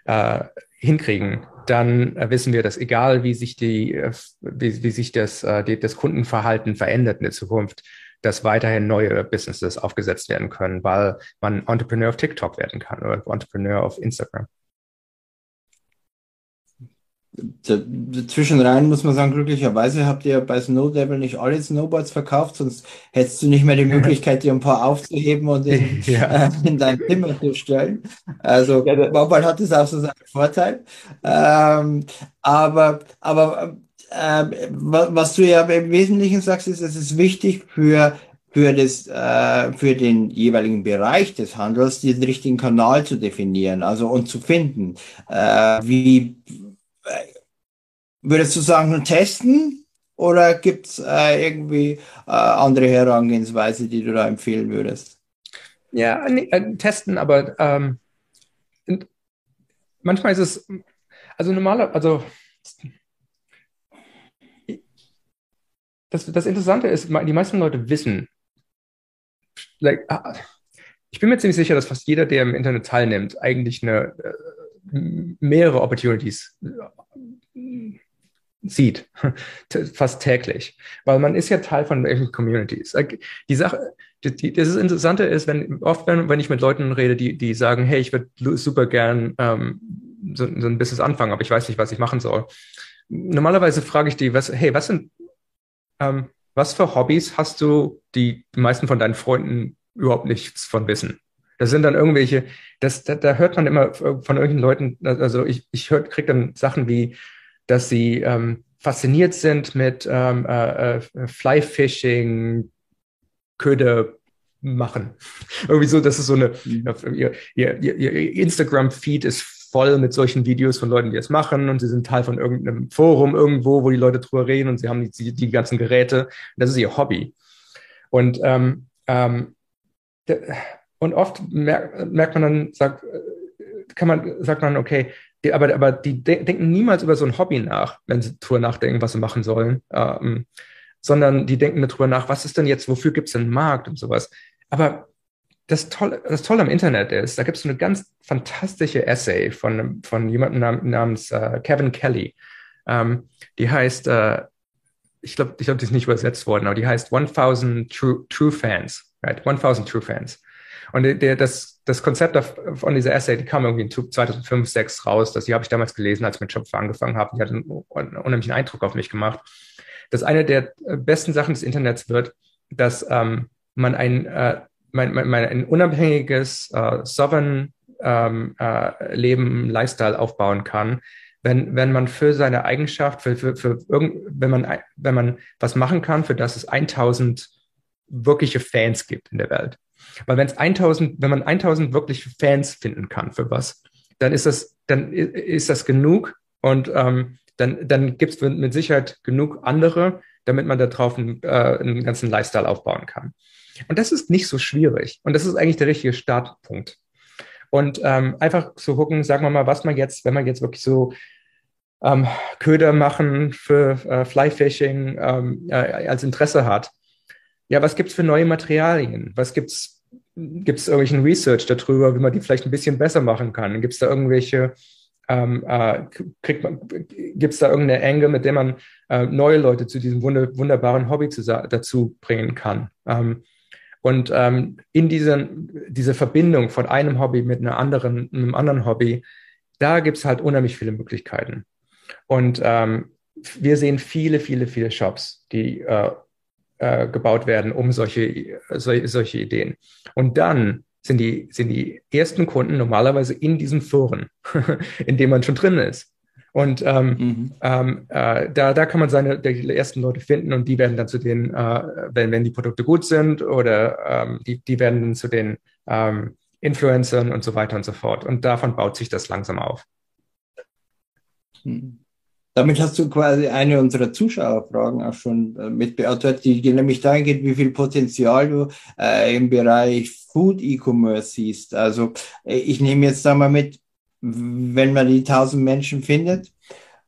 äh, hinkriegen, dann wissen wir, dass egal wie sich die, wie, wie sich das, äh, die, das Kundenverhalten verändert in der Zukunft, dass weiterhin neue Businesses aufgesetzt werden können, weil man Entrepreneur auf TikTok werden kann oder Entrepreneur auf Instagram. Zwischenrein muss man sagen, glücklicherweise habt ihr bei Snow Devil nicht alle Snowboards verkauft, sonst hättest du nicht mehr die Möglichkeit, dir ein paar aufzuheben und in, (laughs) ja. äh, in dein Zimmer zu stellen. Also ja, manchmal hat das auch so seinen Vorteil. Ähm, aber aber äh, was du ja im Wesentlichen sagst, ist, es ist wichtig für für, das, äh, für den jeweiligen Bereich des Handels den richtigen Kanal zu definieren, also und zu finden. Äh, wie Würdest du sagen, nur testen oder gibt es äh, irgendwie äh, andere Herangehensweise, die du da empfehlen würdest? Ja, nee, äh, testen, aber ähm, manchmal ist es, also normaler, also das, das Interessante ist, die meisten Leute wissen, like, ah, ich bin mir ziemlich sicher, dass fast jeder, der im Internet teilnimmt, eigentlich eine, äh, mehrere Opportunities sieht, (laughs) fast täglich, weil man ist ja Teil von irgendwelchen Communities. Die Sache, die, das Interessante ist, wenn oft, wenn, wenn ich mit Leuten rede, die, die sagen, hey, ich würde super gern ähm, so, so ein Business anfangen, aber ich weiß nicht, was ich machen soll. Normalerweise frage ich die, was, hey, was sind, ähm, was für Hobbys hast du, die die meisten von deinen Freunden überhaupt nichts von wissen? Das sind dann irgendwelche, das, da, da hört man immer von irgendwelchen Leuten, also ich, ich kriege dann Sachen wie, dass sie ähm, fasziniert sind mit ähm, äh, äh, Fly-Fishing, Köder machen. (laughs) Irgendwie so, das ist so eine, mhm. ihr, ihr, ihr Instagram-Feed ist voll mit solchen Videos von Leuten, die es machen und sie sind Teil von irgendeinem Forum irgendwo, wo die Leute drüber reden und sie haben die, die ganzen Geräte. Das ist ihr Hobby. Und, ähm, ähm, und oft merkt, merkt man dann, sagt, kann man, sagt man, okay, die, aber, aber die de denken niemals über so ein Hobby nach, wenn sie darüber nachdenken, was sie machen sollen, ähm, sondern die denken darüber nach, was ist denn jetzt, wofür gibt es einen Markt und sowas. Aber das Tolle, das Tolle am Internet ist, da gibt es eine ganz fantastische Essay von, von jemandem nam namens äh, Kevin Kelly. Ähm, die heißt, äh, ich glaube, ich glaub, die ist nicht übersetzt worden, aber die heißt 1000 True, True Fans, right? 1000 True Fans. Und der, das, das Konzept von dieser Essay, die kam irgendwie in 2005, 2006 raus. Das, die habe ich damals gelesen, als ich mit Schöpfer angefangen habe. Die hat einen, unheimlichen Eindruck auf mich gemacht. Dass eine der besten Sachen des Internets wird, dass ähm, man ein, äh, mein, mein, ein unabhängiges, äh, sovereign ähm, äh, Leben, Lifestyle aufbauen kann, wenn, wenn man für seine Eigenschaft, für, für, für irgend, wenn man, wenn man was machen kann, für das es 1000 wirkliche Fans gibt in der Welt. Weil wenn es 1000, wenn man 1000 wirklich Fans finden kann für was, dann ist das, dann ist das genug und ähm, dann, dann gibt es mit Sicherheit genug andere, damit man darauf einen, äh, einen ganzen Lifestyle aufbauen kann. Und das ist nicht so schwierig. Und das ist eigentlich der richtige Startpunkt. Und ähm, einfach zu gucken, sagen wir mal, was man jetzt, wenn man jetzt wirklich so ähm, Köder machen für äh, Flyfishing ähm, äh, als Interesse hat. Ja, was gibt's für neue Materialien? Was gibt's Gibt es irgendwelchen Research darüber, wie man die vielleicht ein bisschen besser machen kann? Gibt es da irgendwelche, ähm, äh, kriegt man, gibt es da irgendeine Angle, mit der man äh, neue Leute zu diesem wunder, wunderbaren Hobby zu, dazu bringen kann? Ähm, und ähm, in dieser diese Verbindung von einem Hobby mit einer anderen, einem anderen Hobby, da gibt es halt unheimlich viele Möglichkeiten. Und ähm, wir sehen viele, viele, viele Shops, die äh, äh, gebaut werden, um solche, solche, solche Ideen. Und dann sind die, sind die ersten Kunden normalerweise in diesen Foren, (laughs) in denen man schon drin ist. Und ähm, mhm. ähm, äh, da, da kann man seine die ersten Leute finden und die werden dann zu den, äh, wenn, wenn die Produkte gut sind oder ähm, die, die werden dann zu den ähm, Influencern und so weiter und so fort. Und davon baut sich das langsam auf. Mhm. Damit hast du quasi eine unserer Zuschauerfragen auch schon äh, mit beantwortet, die nämlich dahin geht, wie viel Potenzial du äh, im Bereich Food E-Commerce siehst. Also äh, ich nehme jetzt da mal mit, wenn man die 1000 Menschen findet,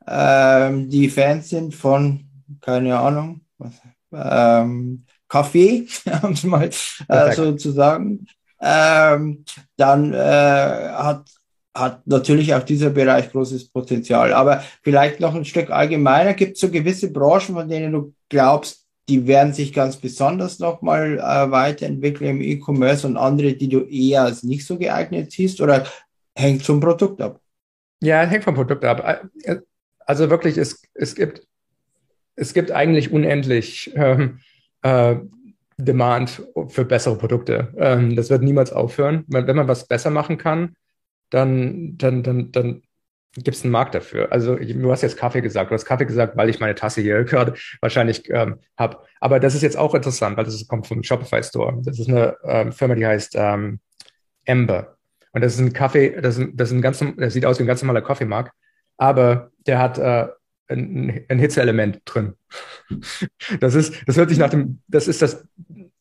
ähm, die Fans sind von, keine Ahnung, was, ähm, Kaffee, (laughs) um es mal äh, so zu sagen, ähm, dann äh, hat hat natürlich auch dieser Bereich großes Potenzial. Aber vielleicht noch ein Stück allgemeiner. Gibt es so gewisse Branchen, von denen du glaubst, die werden sich ganz besonders nochmal äh, weiterentwickeln im E-Commerce und andere, die du eher als nicht so geeignet siehst? Oder hängt vom Produkt ab? Ja, hängt vom Produkt ab. Äh, also wirklich, es, es, gibt, es gibt eigentlich unendlich ähm, äh, Demand für bessere Produkte. Ähm, das wird niemals aufhören. Wenn man was besser machen kann, dann, dann, dann, dann gibt es einen Markt dafür. Also du hast jetzt Kaffee gesagt, du hast Kaffee gesagt, weil ich meine Tasse hier (laughs) gerade wahrscheinlich ähm, habe. Aber das ist jetzt auch interessant, weil das kommt vom Shopify Store. Das ist eine ähm, Firma, die heißt ähm, Ember. Und das ist ein Kaffee, das, ist, das, ist ein ganz, das sieht aus wie ein ganz normaler Kaffeemarkt, aber der hat äh, ein, ein Hitzeelement drin. (laughs) Das ist, das hört sich nach dem, das ist das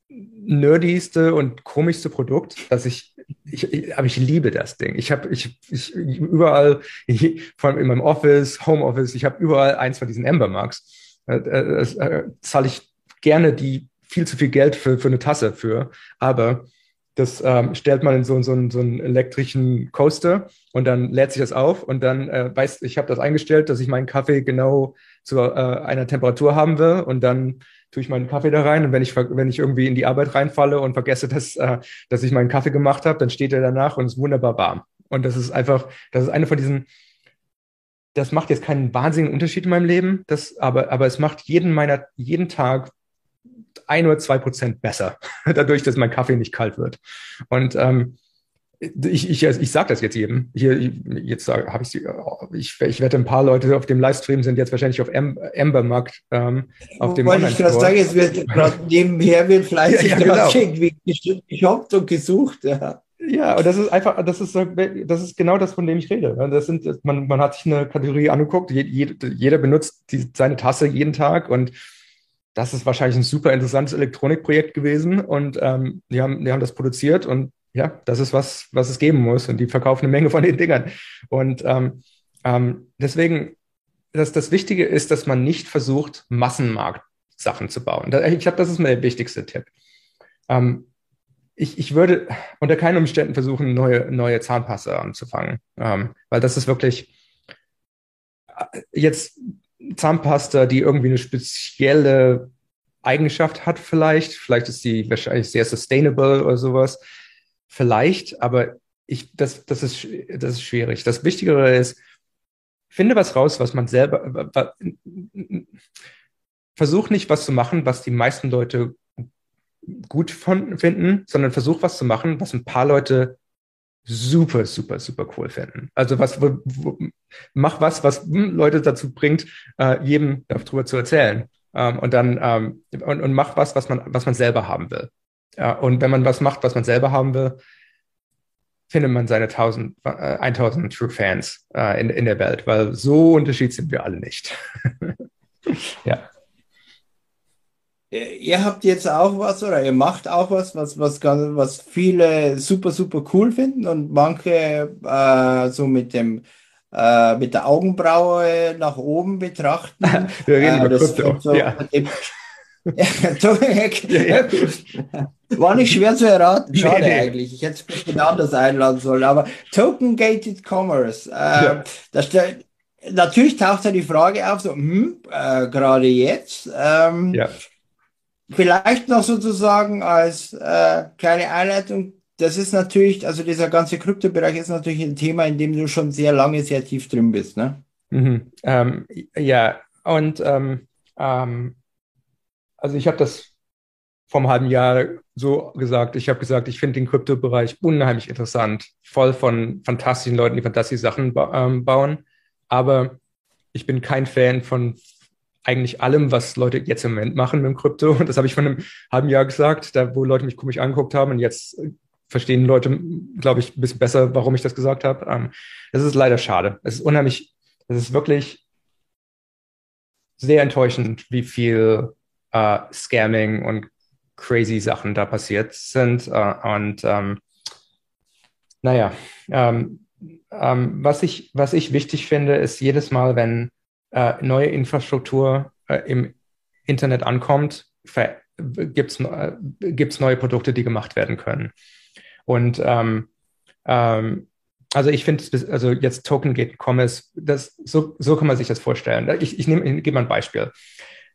nerdigste und komischste Produkt, das ich ich, ich, aber ich liebe das Ding. Ich habe ich, ich überall, (laughs) vor allem in meinem Office, Homeoffice, ich habe überall eins von diesen Ember Marks. Äh, äh, äh, zahle ich gerne die viel zu viel Geld für, für eine Tasse für, aber das ähm, stellt man in so, so, so einen elektrischen Coaster und dann lädt sich das auf und dann äh, weiß ich habe das eingestellt, dass ich meinen Kaffee genau zu äh, einer Temperatur haben will und dann tue ich meinen Kaffee da rein und wenn ich, wenn ich irgendwie in die Arbeit reinfalle und vergesse, dass, äh, dass ich meinen Kaffee gemacht habe, dann steht er danach und ist wunderbar warm. Und das ist einfach, das ist eine von diesen, das macht jetzt keinen wahnsinnigen Unterschied in meinem Leben, das, aber, aber es macht jeden meiner, jeden Tag ein oder zwei Prozent besser, (laughs) dadurch, dass mein Kaffee nicht kalt wird. Und ähm, ich, ich, ich sage das jetzt jedem. Hier, jetzt habe ich, ich, ich wette, ein paar Leute auf dem Livestream sind jetzt wahrscheinlich auf Embermarkt. Ähm, auf dem Wollte ich gerade sagen, es wird gerade nebenher wird fleißig ja, ja, genau. geshoppt und gesucht. Ja. Ja, und das ist einfach, das ist, das ist genau das, von dem ich rede. Das sind, man, man hat sich eine Kategorie angeguckt, jeder benutzt die, seine Tasse jeden Tag und das ist wahrscheinlich ein super interessantes Elektronikprojekt gewesen und ähm, die, haben, die haben das produziert und ja, das ist was, was es geben muss. Und die verkaufen eine Menge von den Dingern. Und ähm, ähm, deswegen, das, das Wichtige ist, dass man nicht versucht, Massenmarkt-Sachen zu bauen. Ich glaube, das ist mir der wichtigste Tipp. Ähm, ich, ich würde unter keinen Umständen versuchen, neue, neue Zahnpasta anzufangen, ähm, weil das ist wirklich äh, jetzt Zahnpasta, die irgendwie eine spezielle Eigenschaft hat vielleicht. Vielleicht ist die wahrscheinlich sehr sustainable oder sowas. Vielleicht, aber ich, das, das, ist, das ist schwierig. Das Wichtigere ist, finde was raus, was man selber, versuch nicht was zu machen, was die meisten Leute gut von, finden, sondern versuch was zu machen, was ein paar Leute super, super, super cool finden. Also was, wo, wo, mach was, was Leute dazu bringt, äh, jedem darüber zu erzählen. Ähm, und dann ähm, und, und mach was, was man, was man selber haben will. Ja, und wenn man was macht, was man selber haben will, findet man seine 1000, äh, 1000 True Fans äh, in, in der Welt, weil so unterschiedlich sind wir alle nicht. (laughs) ja. Ihr habt jetzt auch was oder ihr macht auch was, was, was, ganz, was viele super, super cool finden und manche äh, so mit dem äh, mit der Augenbraue nach oben betrachten. (laughs) Wir reden äh, über Krypto. So ja. (laughs) (laughs) ja, War nicht schwer zu erraten. Schade nee, nee. eigentlich. Ich hätte es ein bisschen anders einladen sollen. Aber Token Gated Commerce. Äh, ja. das, natürlich taucht da die Frage auf, so, hm, äh, gerade jetzt. Ähm, ja. Vielleicht noch sozusagen als äh, kleine Einleitung das ist natürlich, also dieser ganze Kryptobereich ist natürlich ein Thema, in dem du schon sehr lange, sehr tief drin bist, ne? Mhm. Ähm, ja, und ähm, ähm, also ich habe das vor einem halben Jahr so gesagt. Ich habe gesagt, ich finde den Kryptobereich unheimlich interessant, voll von fantastischen Leuten, die fantastische Sachen ba ähm, bauen. Aber ich bin kein Fan von eigentlich allem, was Leute jetzt im Moment machen mit dem Krypto. Und das habe ich vor einem halben Jahr gesagt, da wo Leute mich komisch angeguckt haben. Und jetzt verstehen Leute, glaube ich, ein bisschen besser, warum ich das gesagt habe. Ähm, das ist leider schade. Es ist unheimlich, es ist wirklich sehr enttäuschend, wie viel äh, Scamming und crazy Sachen da passiert sind. Äh, und ähm, naja, ähm, ähm, was, ich, was ich wichtig finde, ist jedes Mal, wenn äh, neue Infrastruktur äh, im Internet ankommt, gibt es äh, gibt's neue Produkte, die gemacht werden können. Und ähm, ähm, also ich finde, also jetzt Token Gate Commerce, das, so, so kann man sich das vorstellen. Ich, ich, ich gebe mal ein Beispiel.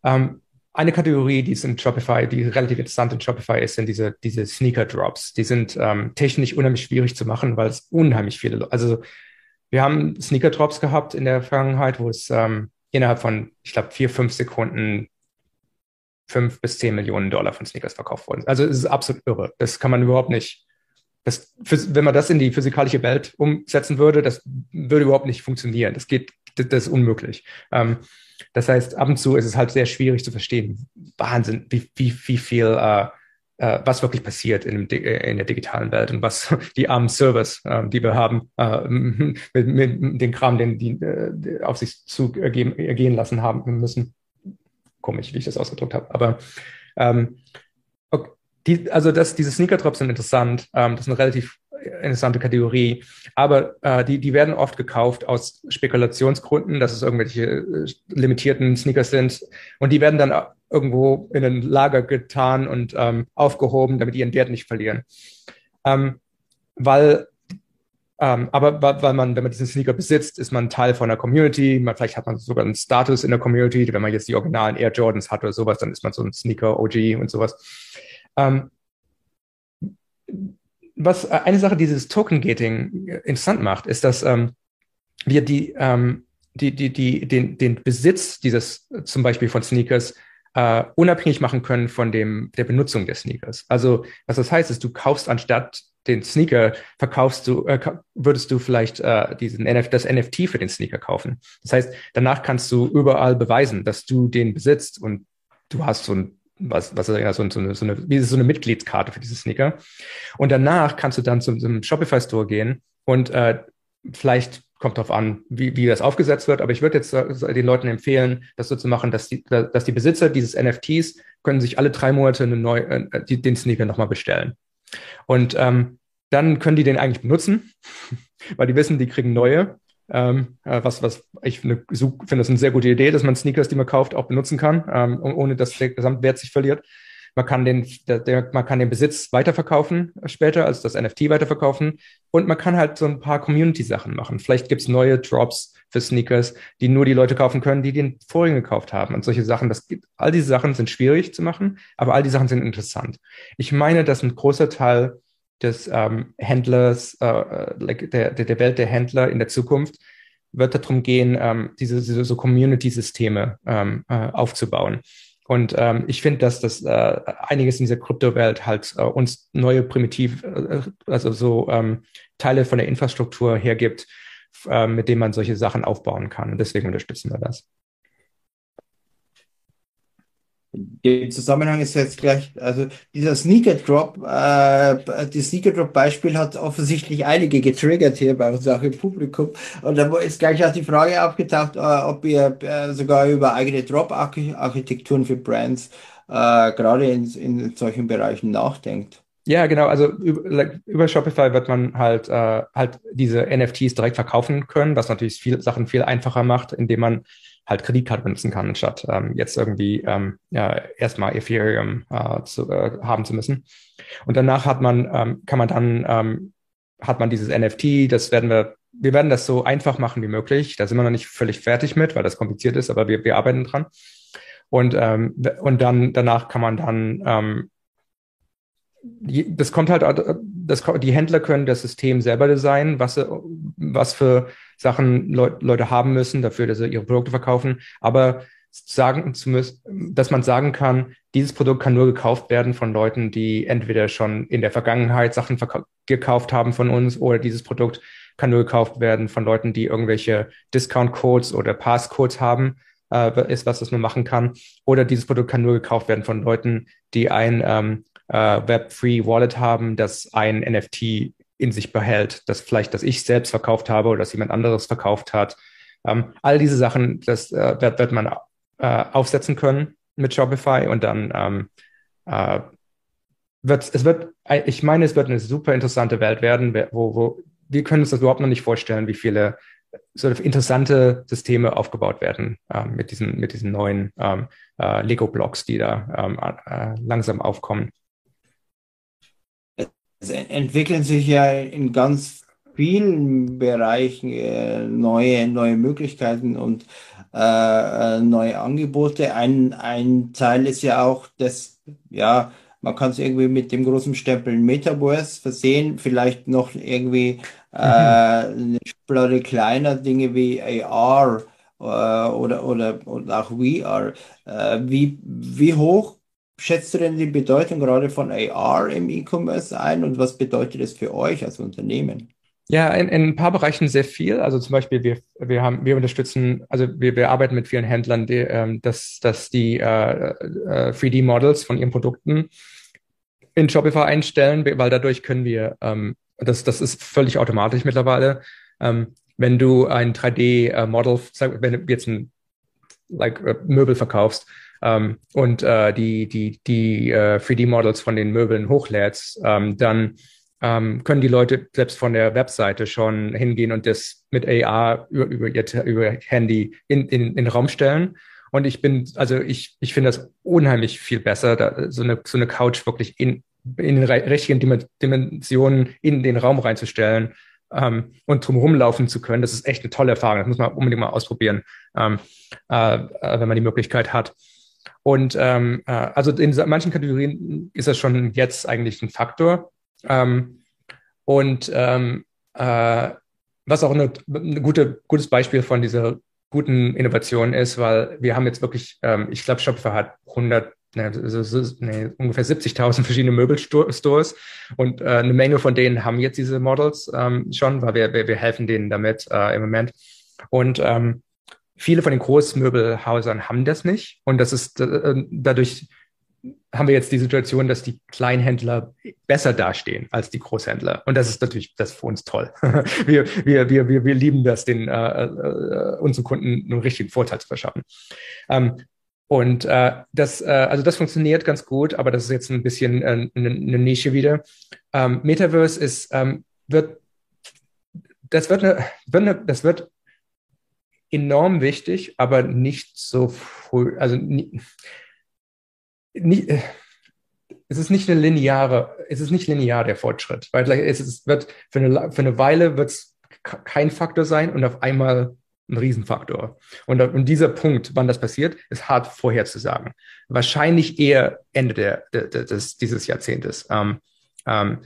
Ähm, eine Kategorie, die ist in Shopify, die relativ interessant in Shopify ist, sind diese, diese Sneaker Drops. Die sind ähm, technisch unheimlich schwierig zu machen, weil es unheimlich viele, also wir haben Sneaker Drops gehabt in der Vergangenheit, wo es ähm, innerhalb von, ich glaube, vier, fünf Sekunden fünf bis zehn Millionen Dollar von Sneakers verkauft wurden. Also es ist absolut irre. Das kann man überhaupt nicht das, wenn man das in die physikalische Welt umsetzen würde, das würde überhaupt nicht funktionieren. Das geht, das, ist unmöglich. Ähm, das heißt, ab und zu ist es halt sehr schwierig zu verstehen. Wahnsinn, wie, wie, wie viel, äh, äh, was wirklich passiert in, dem, in, der digitalen Welt und was (laughs) die armen Servers, äh, die wir haben, äh, (laughs) mit, mit dem Kram, den die äh, auf sich zu ergehen, ergehen lassen haben müssen. Komisch, wie ich das ausgedrückt habe. Aber ähm, die, also das, diese Sneaker-Drops sind interessant. Ähm, das eine relativ interessante Kategorie. Aber äh, die, die werden oft gekauft aus Spekulationsgründen, dass es irgendwelche äh, limitierten Sneakers sind. Und die werden dann irgendwo in ein Lager getan und ähm, aufgehoben, damit die ihren Wert nicht verlieren. Ähm, weil ähm, aber weil man, wenn man diesen Sneaker besitzt, ist man Teil von einer Community. Man, vielleicht hat man sogar einen Status in der Community. Wenn man jetzt die originalen Air Jordans hat oder sowas, dann ist man so ein Sneaker OG und sowas. Ähm, was äh, eine Sache dieses Token-Gating interessant macht, ist, dass ähm, wir die, ähm, die, die, die, den, den Besitz dieses zum Beispiel von Sneakers äh, unabhängig machen können von dem, der Benutzung der Sneakers. Also was das heißt, ist, du kaufst anstatt den Sneaker, verkaufst du, äh, würdest du vielleicht äh, diesen NF, das NFT für den Sneaker kaufen. Das heißt, danach kannst du überall beweisen, dass du den besitzt und du hast so ein was, was ja, so, so, eine, so, eine, so eine Mitgliedskarte für diese Sneaker. Und danach kannst du dann zum, zum Shopify Store gehen und äh, vielleicht kommt darauf an, wie, wie das aufgesetzt wird. Aber ich würde jetzt äh, den Leuten empfehlen, das so zu machen, dass die, dass die Besitzer dieses NFTs können sich alle drei Monate eine neue, äh, die, den Sneaker nochmal bestellen. Und ähm, dann können die den eigentlich benutzen, (laughs) weil die wissen, die kriegen neue. Ähm, äh, was, was ich finde, so, finde das eine sehr gute Idee, dass man Sneakers, die man kauft, auch benutzen kann, ähm, ohne dass der Gesamtwert sich verliert. Man kann den, der, der, man kann den Besitz weiterverkaufen später, also das NFT weiterverkaufen. Und man kann halt so ein paar Community-Sachen machen. Vielleicht gibt's neue Drops für Sneakers, die nur die Leute kaufen können, die den vorigen gekauft haben. Und solche Sachen, das gibt, all diese Sachen sind schwierig zu machen, aber all die Sachen sind interessant. Ich meine, dass ein großer Teil des ähm, Händlers, äh, äh der, der Welt der Händler in der Zukunft, wird darum gehen, ähm, diese, diese so Community-Systeme ähm, äh, aufzubauen. Und ähm, ich finde, dass das äh, einiges in dieser Kryptowelt halt äh, uns neue Primitiv, äh, also so ähm, Teile von der Infrastruktur hergibt, äh, mit denen man solche Sachen aufbauen kann. Und deswegen unterstützen wir das. Im Zusammenhang ist jetzt gleich, also dieser Sneaker Drop, äh, die Sneaker Drop Beispiel hat offensichtlich einige getriggert hier bei uns auch im Publikum. Und da ist gleich auch die Frage aufgetaucht, äh, ob ihr äh, sogar über eigene Drop-Architekturen für Brands äh, gerade in, in solchen Bereichen nachdenkt. Ja, genau. Also über, über Shopify wird man halt äh, halt diese NFTs direkt verkaufen können, was natürlich viel Sachen viel einfacher macht, indem man halt Kreditkarte benutzen kann, anstatt ähm, jetzt irgendwie ähm, ja, erstmal Ethereum äh, zu, äh, haben zu müssen. Und danach hat man, ähm, kann man dann, ähm, hat man dieses NFT, das werden wir, wir werden das so einfach machen wie möglich. Da sind wir noch nicht völlig fertig mit, weil das kompliziert ist, aber wir, wir arbeiten dran. Und, ähm, und dann danach kann man dann ähm, das kommt halt, das, die Händler können das System selber designen, was, was für Sachen Leut, Leute haben müssen, dafür, dass sie ihre Produkte verkaufen. Aber sagen zu müssen, dass man sagen kann, dieses Produkt kann nur gekauft werden von Leuten, die entweder schon in der Vergangenheit Sachen gekauft haben von uns oder dieses Produkt kann nur gekauft werden von Leuten, die irgendwelche Discount-Codes oder Passcodes haben, äh, ist, was das nur machen kann. Oder dieses Produkt kann nur gekauft werden von Leuten, die ein ähm, äh, Web-Free Wallet haben, das ein NFT in sich behält, das vielleicht, das ich selbst verkauft habe oder das jemand anderes verkauft hat. Ähm, all diese Sachen, das äh, wird, wird man äh, aufsetzen können mit Shopify und dann ähm, äh, wird es wird, ich meine, es wird eine super interessante Welt werden, wo, wo wir können uns das überhaupt noch nicht vorstellen, wie viele sort of interessante Systeme aufgebaut werden äh, mit diesen mit diesen neuen ähm, äh, Lego-Blocks, die da ähm, äh, langsam aufkommen. Es entwickeln sich ja in ganz vielen Bereichen äh, neue, neue Möglichkeiten und äh, äh, neue Angebote. Ein, ein Teil ist ja auch das, ja, man kann es irgendwie mit dem großen Stempel Metaverse versehen, vielleicht noch irgendwie äh, mhm. eine Schublade kleiner Dinge wie AR äh, oder, oder, oder auch VR. Äh, wie, wie hoch schätzt du denn die Bedeutung gerade von AR im E-Commerce ein und was bedeutet es für euch als Unternehmen? Ja, in, in ein paar Bereichen sehr viel. Also zum Beispiel, wir, wir haben, wir unterstützen, also wir, wir arbeiten mit vielen Händlern, die, ähm, dass, dass die äh, äh, 3D-Models von ihren Produkten in Shopify einstellen, weil dadurch können wir, ähm, das, das ist völlig automatisch mittlerweile. Ähm, wenn du ein 3D-Model, äh, wenn du jetzt ein like, äh, Möbel verkaufst, ähm, und äh, die, die, die äh, 3D-Models von den Möbeln hochlädst, ähm, dann ähm, können die Leute selbst von der Webseite schon hingehen und das mit AR über, über, ihr, über Handy in, in, in den Raum stellen. Und ich bin, also ich, ich finde das unheimlich viel besser, da, so, eine, so eine Couch wirklich in, in den richtigen Dimensionen in den Raum reinzustellen ähm, und drumherum laufen zu können. Das ist echt eine tolle Erfahrung. Das muss man unbedingt mal ausprobieren, ähm, äh, äh wenn man die Möglichkeit hat. Und ähm, äh, also in manchen Kategorien ist das schon jetzt eigentlich ein Faktor. Ähm, und ähm, äh, was auch ein eine gute, gutes Beispiel von dieser guten Innovation ist, weil wir haben jetzt wirklich, ähm, ich glaube, Shopify hat 100, ne, ne, ungefähr 70.000 (laughs) verschiedene Möbelstores und äh, eine Menge von denen haben jetzt diese Models ähm, schon, weil wir, wir, wir helfen denen damit äh, im Moment. Und ähm, viele von den Großmöbelhäusern haben das nicht und das ist äh, dadurch haben wir jetzt die Situation, dass die Kleinhändler besser dastehen als die Großhändler. Und das ist natürlich das ist für uns toll. (laughs) wir, wir, wir, wir, wir lieben das, den äh, äh, unseren Kunden einen richtigen Vorteil zu verschaffen. Ähm, und äh, das, äh, also das funktioniert ganz gut, aber das ist jetzt ein bisschen äh, eine, eine Nische wieder. Ähm, Metaverse ist, ähm, wird, das wird eine, wird eine, das wird enorm wichtig, aber nicht so früh, also nie, nicht, äh, es ist nicht eine lineare, es ist nicht linear der Fortschritt, weil es ist, wird für eine, für eine Weile wird es kein Faktor sein und auf einmal ein Riesenfaktor. Und, und dieser Punkt, wann das passiert, ist hart vorherzusagen. Wahrscheinlich eher Ende der, der, des, dieses Jahrzehntes. Ähm, ähm,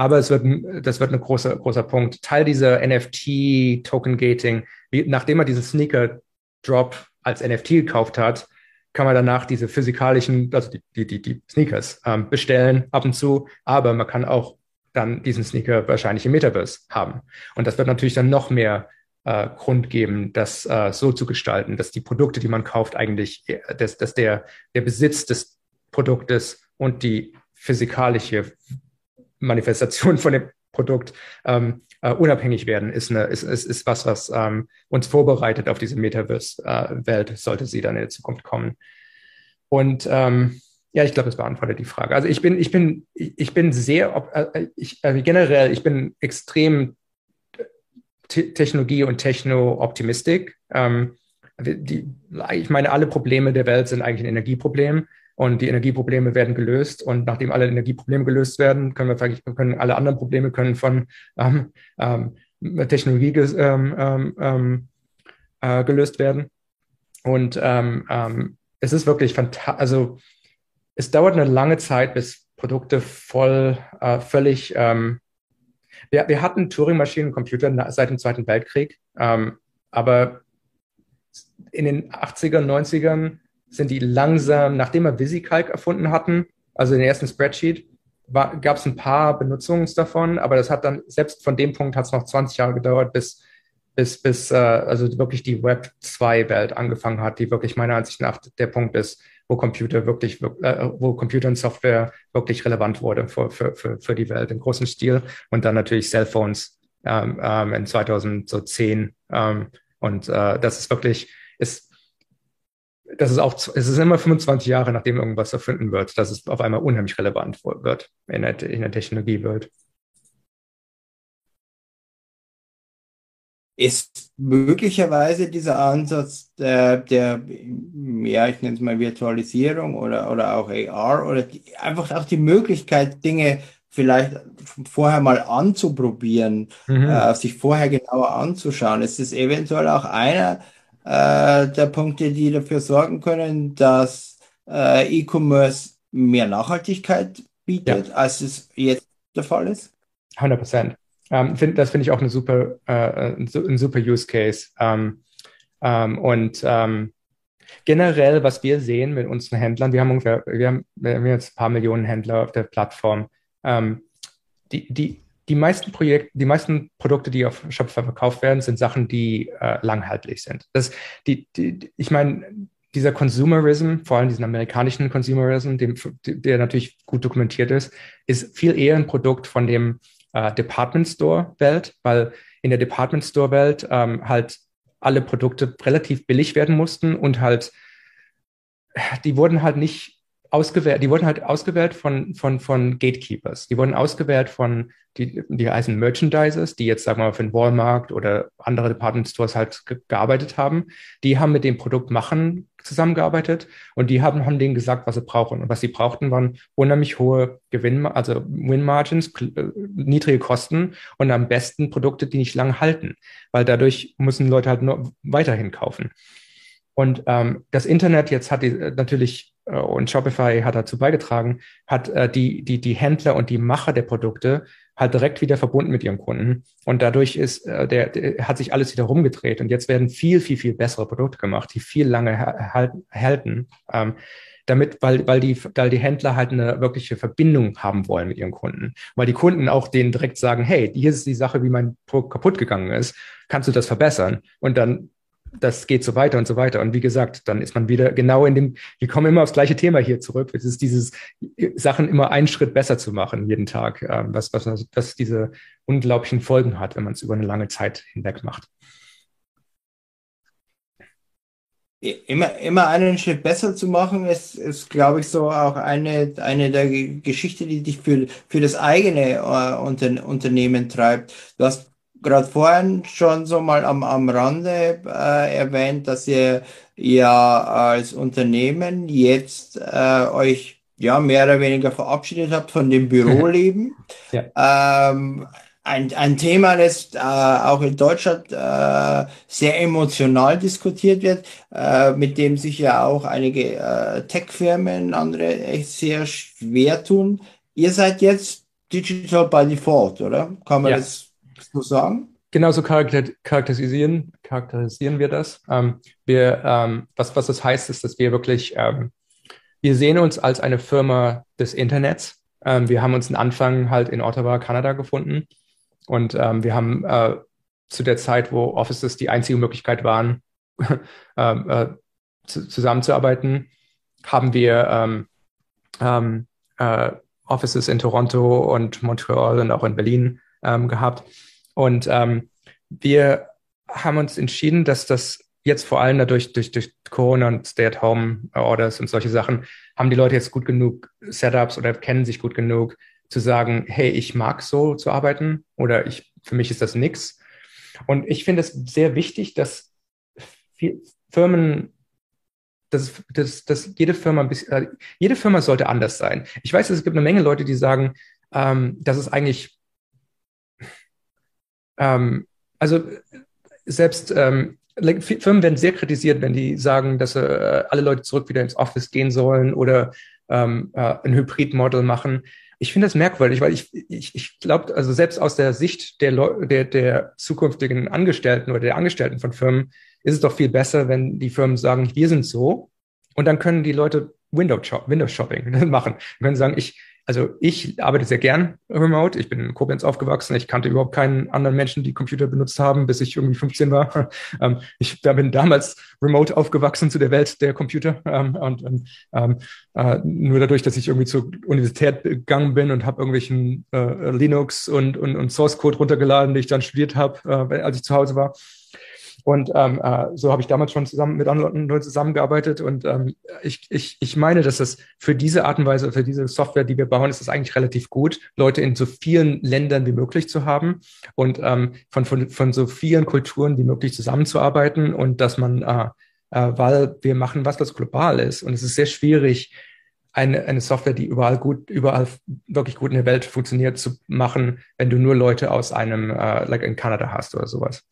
aber es wird, das wird ein großer, großer Punkt. Teil dieser NFT Token Gating, wie, nachdem er diesen Sneaker Drop als NFT gekauft hat, kann man danach diese physikalischen, also die, die, die, die Sneakers ähm, bestellen ab und zu, aber man kann auch dann diesen Sneaker wahrscheinlich im Metaverse haben. Und das wird natürlich dann noch mehr äh, Grund geben, das äh, so zu gestalten, dass die Produkte, die man kauft, eigentlich, äh, dass, dass der, der Besitz des Produktes und die physikalische Manifestation von dem Produkt ähm, äh, unabhängig werden, ist, eine, ist, ist, ist was, was ähm, uns vorbereitet auf diese Metaverse-Welt, äh, sollte sie dann in der Zukunft kommen. Und ähm, ja, ich glaube, das beantwortet die Frage. Also ich bin, ich bin, ich bin sehr, äh, ich, äh, generell, ich bin extrem Technologie- und Techno-Optimistik. Ähm, die, ich meine, alle Probleme der Welt sind eigentlich ein Energieproblem und die Energieprobleme werden gelöst. Und nachdem alle Energieprobleme gelöst werden, können wir können alle anderen Probleme können von ähm, ähm, Technologie ähm, ähm, ähm, äh, gelöst werden. Und ähm, es ist wirklich fantastisch. Also es dauert eine lange Zeit, bis Produkte voll, äh, völlig, wir, wir hatten Turing-Maschinen, Computer seit dem Zweiten Weltkrieg, aber in den 80ern, 90ern sind die langsam, nachdem wir VisiCalc erfunden hatten, also den ersten Spreadsheet, gab es ein paar Benutzungen davon, aber das hat dann, selbst von dem Punkt hat es noch 20 Jahre gedauert, bis, bis, bis äh, also wirklich die Web 2-Welt angefangen hat, die wirklich meiner Ansicht nach der Punkt ist, wo Computer wirklich, äh, wo Computer und Software wirklich relevant wurde für, für, für, für die Welt im großen Stil und dann natürlich Cellphones ähm, ähm, in 2010 ähm, und äh, das ist wirklich, ist das ist auch, es ist immer 25 Jahre, nachdem irgendwas erfunden wird, dass es auf einmal unheimlich relevant wird in der, in der Technologiewelt. Ist möglicherweise dieser Ansatz der, der ja, ich nenne es mal Virtualisierung oder, oder auch AR oder die, einfach auch die Möglichkeit, Dinge vielleicht vorher mal anzuprobieren, mhm. äh, sich vorher genauer anzuschauen. Ist es eventuell auch einer äh, der Punkte, die dafür sorgen können, dass äh, E-Commerce mehr Nachhaltigkeit bietet, ja. als es jetzt der Fall ist? 100 Prozent. Ähm, find, das finde ich auch eine super, äh, ein, super Use Case. Ähm, ähm, und ähm, generell, was wir sehen mit unseren Händlern, wir haben ungefähr, wir haben, wir haben jetzt ein paar Millionen Händler auf der Plattform. Ähm, die, die, die meisten Projekte, die meisten Produkte, die auf Shopify verkauft werden, sind Sachen, die äh, langhaltlich sind. Das, die, die, ich meine, dieser Consumerism, vor allem diesen amerikanischen Consumerism, dem, der natürlich gut dokumentiert ist, ist viel eher ein Produkt von dem äh, Department Store Welt, weil in der Department Store Welt ähm, halt alle Produkte relativ billig werden mussten und halt die wurden halt nicht ausgewählt, die wurden halt ausgewählt von, von, von Gatekeepers. Die wurden ausgewählt von, die, die heißen Merchandisers, die jetzt, sagen wir mal, für den Walmart oder andere Department Stores halt gearbeitet haben. Die haben mit dem Produkt machen zusammengearbeitet und die haben, haben denen gesagt, was sie brauchen. Und was sie brauchten, waren unheimlich hohe Gewinn, also Win Margins, äh, niedrige Kosten und am besten Produkte, die nicht lange halten, weil dadurch müssen Leute halt nur weiterhin kaufen. Und ähm, das Internet jetzt hat die, natürlich äh, und Shopify hat dazu beigetragen, hat äh, die, die, die Händler und die Macher der Produkte halt direkt wieder verbunden mit ihren Kunden. Und dadurch ist äh, der, der hat sich alles wieder rumgedreht. Und jetzt werden viel, viel, viel bessere Produkte gemacht, die viel lange halten. Ähm, damit, weil, weil, die, weil die Händler halt eine wirkliche Verbindung haben wollen mit ihren Kunden. Weil die Kunden auch denen direkt sagen, hey, hier ist die Sache, wie mein Produkt kaputt gegangen ist. Kannst du das verbessern? Und dann das geht so weiter und so weiter. Und wie gesagt, dann ist man wieder genau in dem, wir kommen immer aufs gleiche Thema hier zurück. Es ist dieses Sachen immer einen Schritt besser zu machen jeden Tag, ähm, was, was, was diese unglaublichen Folgen hat, wenn man es über eine lange Zeit hinweg macht. Immer, immer einen Schritt besser zu machen, ist, ist glaube ich, so auch eine, eine der Geschichte, die dich für, für das eigene äh, Unter Unternehmen treibt. Du hast gerade vorhin schon so mal am, am Rande äh, erwähnt, dass ihr ja als Unternehmen jetzt äh, euch ja mehr oder weniger verabschiedet habt von dem Büroleben. (laughs) ja. ähm, ein, ein Thema, das äh, auch in Deutschland äh, sehr emotional diskutiert wird, äh, mit dem sich ja auch einige äh, Tech-Firmen, andere echt sehr schwer tun. Ihr seid jetzt Digital by Default, oder? Kann man ja. das so sagen? Genau so charakterisieren, charakterisieren wir das. Ähm, wir, ähm, was, was das heißt, ist, dass wir wirklich, ähm, wir sehen uns als eine Firma des Internets. Ähm, wir haben uns einen Anfang halt in Ottawa, Kanada gefunden. Und ähm, wir haben äh, zu der Zeit, wo Offices die einzige Möglichkeit waren, (laughs) ähm, äh, zu, zusammenzuarbeiten, haben wir äh, Offices in Toronto und Montreal und auch in Berlin gehabt und ähm, wir haben uns entschieden, dass das jetzt vor allem dadurch durch, durch Corona und Stay-at-Home-Orders und solche Sachen, haben die Leute jetzt gut genug Setups oder kennen sich gut genug, zu sagen, hey, ich mag so zu arbeiten oder ich, für mich ist das nix. Und ich finde es sehr wichtig, dass Firmen, dass, dass, dass jede Firma ein bisschen, äh, jede Firma sollte anders sein. Ich weiß, es gibt eine Menge Leute, die sagen, ähm, dass es eigentlich ähm, also selbst ähm, Firmen werden sehr kritisiert, wenn die sagen, dass äh, alle Leute zurück wieder ins Office gehen sollen oder ähm, äh, ein Hybrid-Model machen. Ich finde das merkwürdig, weil ich, ich, ich glaube, also selbst aus der Sicht der, der, der zukünftigen Angestellten oder der Angestellten von Firmen ist es doch viel besser, wenn die Firmen sagen, wir sind so. Und dann können die Leute Windows Shopping (laughs) machen. Wir können sagen, ich, also ich arbeite sehr gern remote. Ich bin in Koblenz aufgewachsen. Ich kannte überhaupt keinen anderen Menschen, die Computer benutzt haben, bis ich irgendwie 15 war. (laughs) Ähm, ich bin damals remote aufgewachsen zu der Welt der Computer. Ähm, und ähm, äh, nur dadurch, dass ich irgendwie zur Universität gegangen bin und habe irgendwelchen äh, Linux und, und, und Source Code runtergeladen, den ich dann studiert habe, äh, als ich zu Hause war. Und ähm, äh, so habe ich damals schon zusammen mit anderen Leuten zusammengearbeitet. Und ähm, ich, ich, ich meine, dass das für diese Art und Weise, für diese Software, die wir bauen, ist es eigentlich relativ gut, Leute in so vielen Ländern wie möglich zu haben und ähm, von, von, von so vielen Kulturen wie möglich zusammenzuarbeiten und dass man, äh, äh, weil wir machen was, was global ist. Und es ist sehr schwierig, eine, eine Software, die überall gut, überall wirklich gut in der Welt funktioniert, zu machen, wenn du nur Leute aus einem, äh, like in Kanada hast oder sowas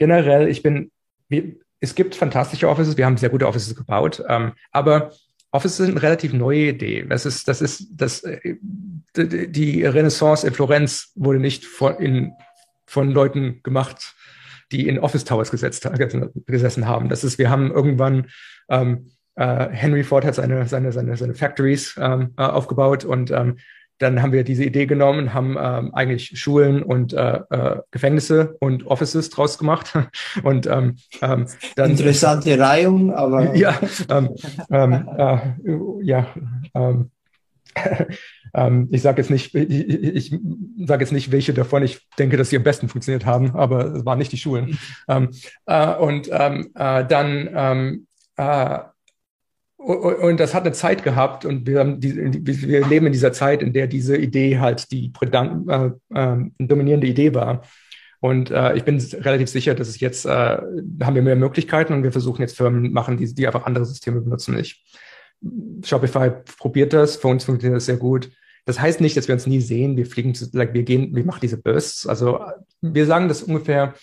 generell, ich bin, wir, es gibt fantastische Offices, wir haben sehr gute Offices gebaut, ähm, aber Offices sind eine relativ neue Idee. Das ist, das ist, das, äh, die Renaissance in Florenz wurde nicht von, in, von Leuten gemacht, die in Office Towers gesetzt, gesessen haben. Das ist, wir haben irgendwann, ähm, äh, Henry Ford hat seine, seine, seine, seine Factories ähm, äh, aufgebaut und ähm, dann haben wir diese Idee genommen, haben ähm, eigentlich Schulen und äh, äh, Gefängnisse und Offices draus gemacht. (laughs) Und ähm, ähm, dann interessante Reihung, aber (laughs) ja, ähm, ähm, äh, ja. Ähm, (laughs) ähm, ich sage jetzt nicht, ich, ich sage jetzt nicht, welche davon ich denke, dass sie am besten funktioniert haben, aber es waren nicht die Schulen. ähm, äh, und ähm, äh, dann ähm, äh, und das hat eine Zeit gehabt und wir, haben die, wir leben in dieser Zeit, in der diese Idee halt die äh, äh, dominierende Idee war. Und äh, ich bin relativ sicher, dass es jetzt äh, haben wir mehr Möglichkeiten und wir versuchen jetzt Firmen machen, die, die einfach andere Systeme benutzen. Ich, Shopify probiert das, für uns funktioniert das sehr gut. Das heißt nicht, dass wir uns nie sehen. Wir fliegen, like, wir gehen, wir machen diese Bursts. Also wir sagen, dass ungefähr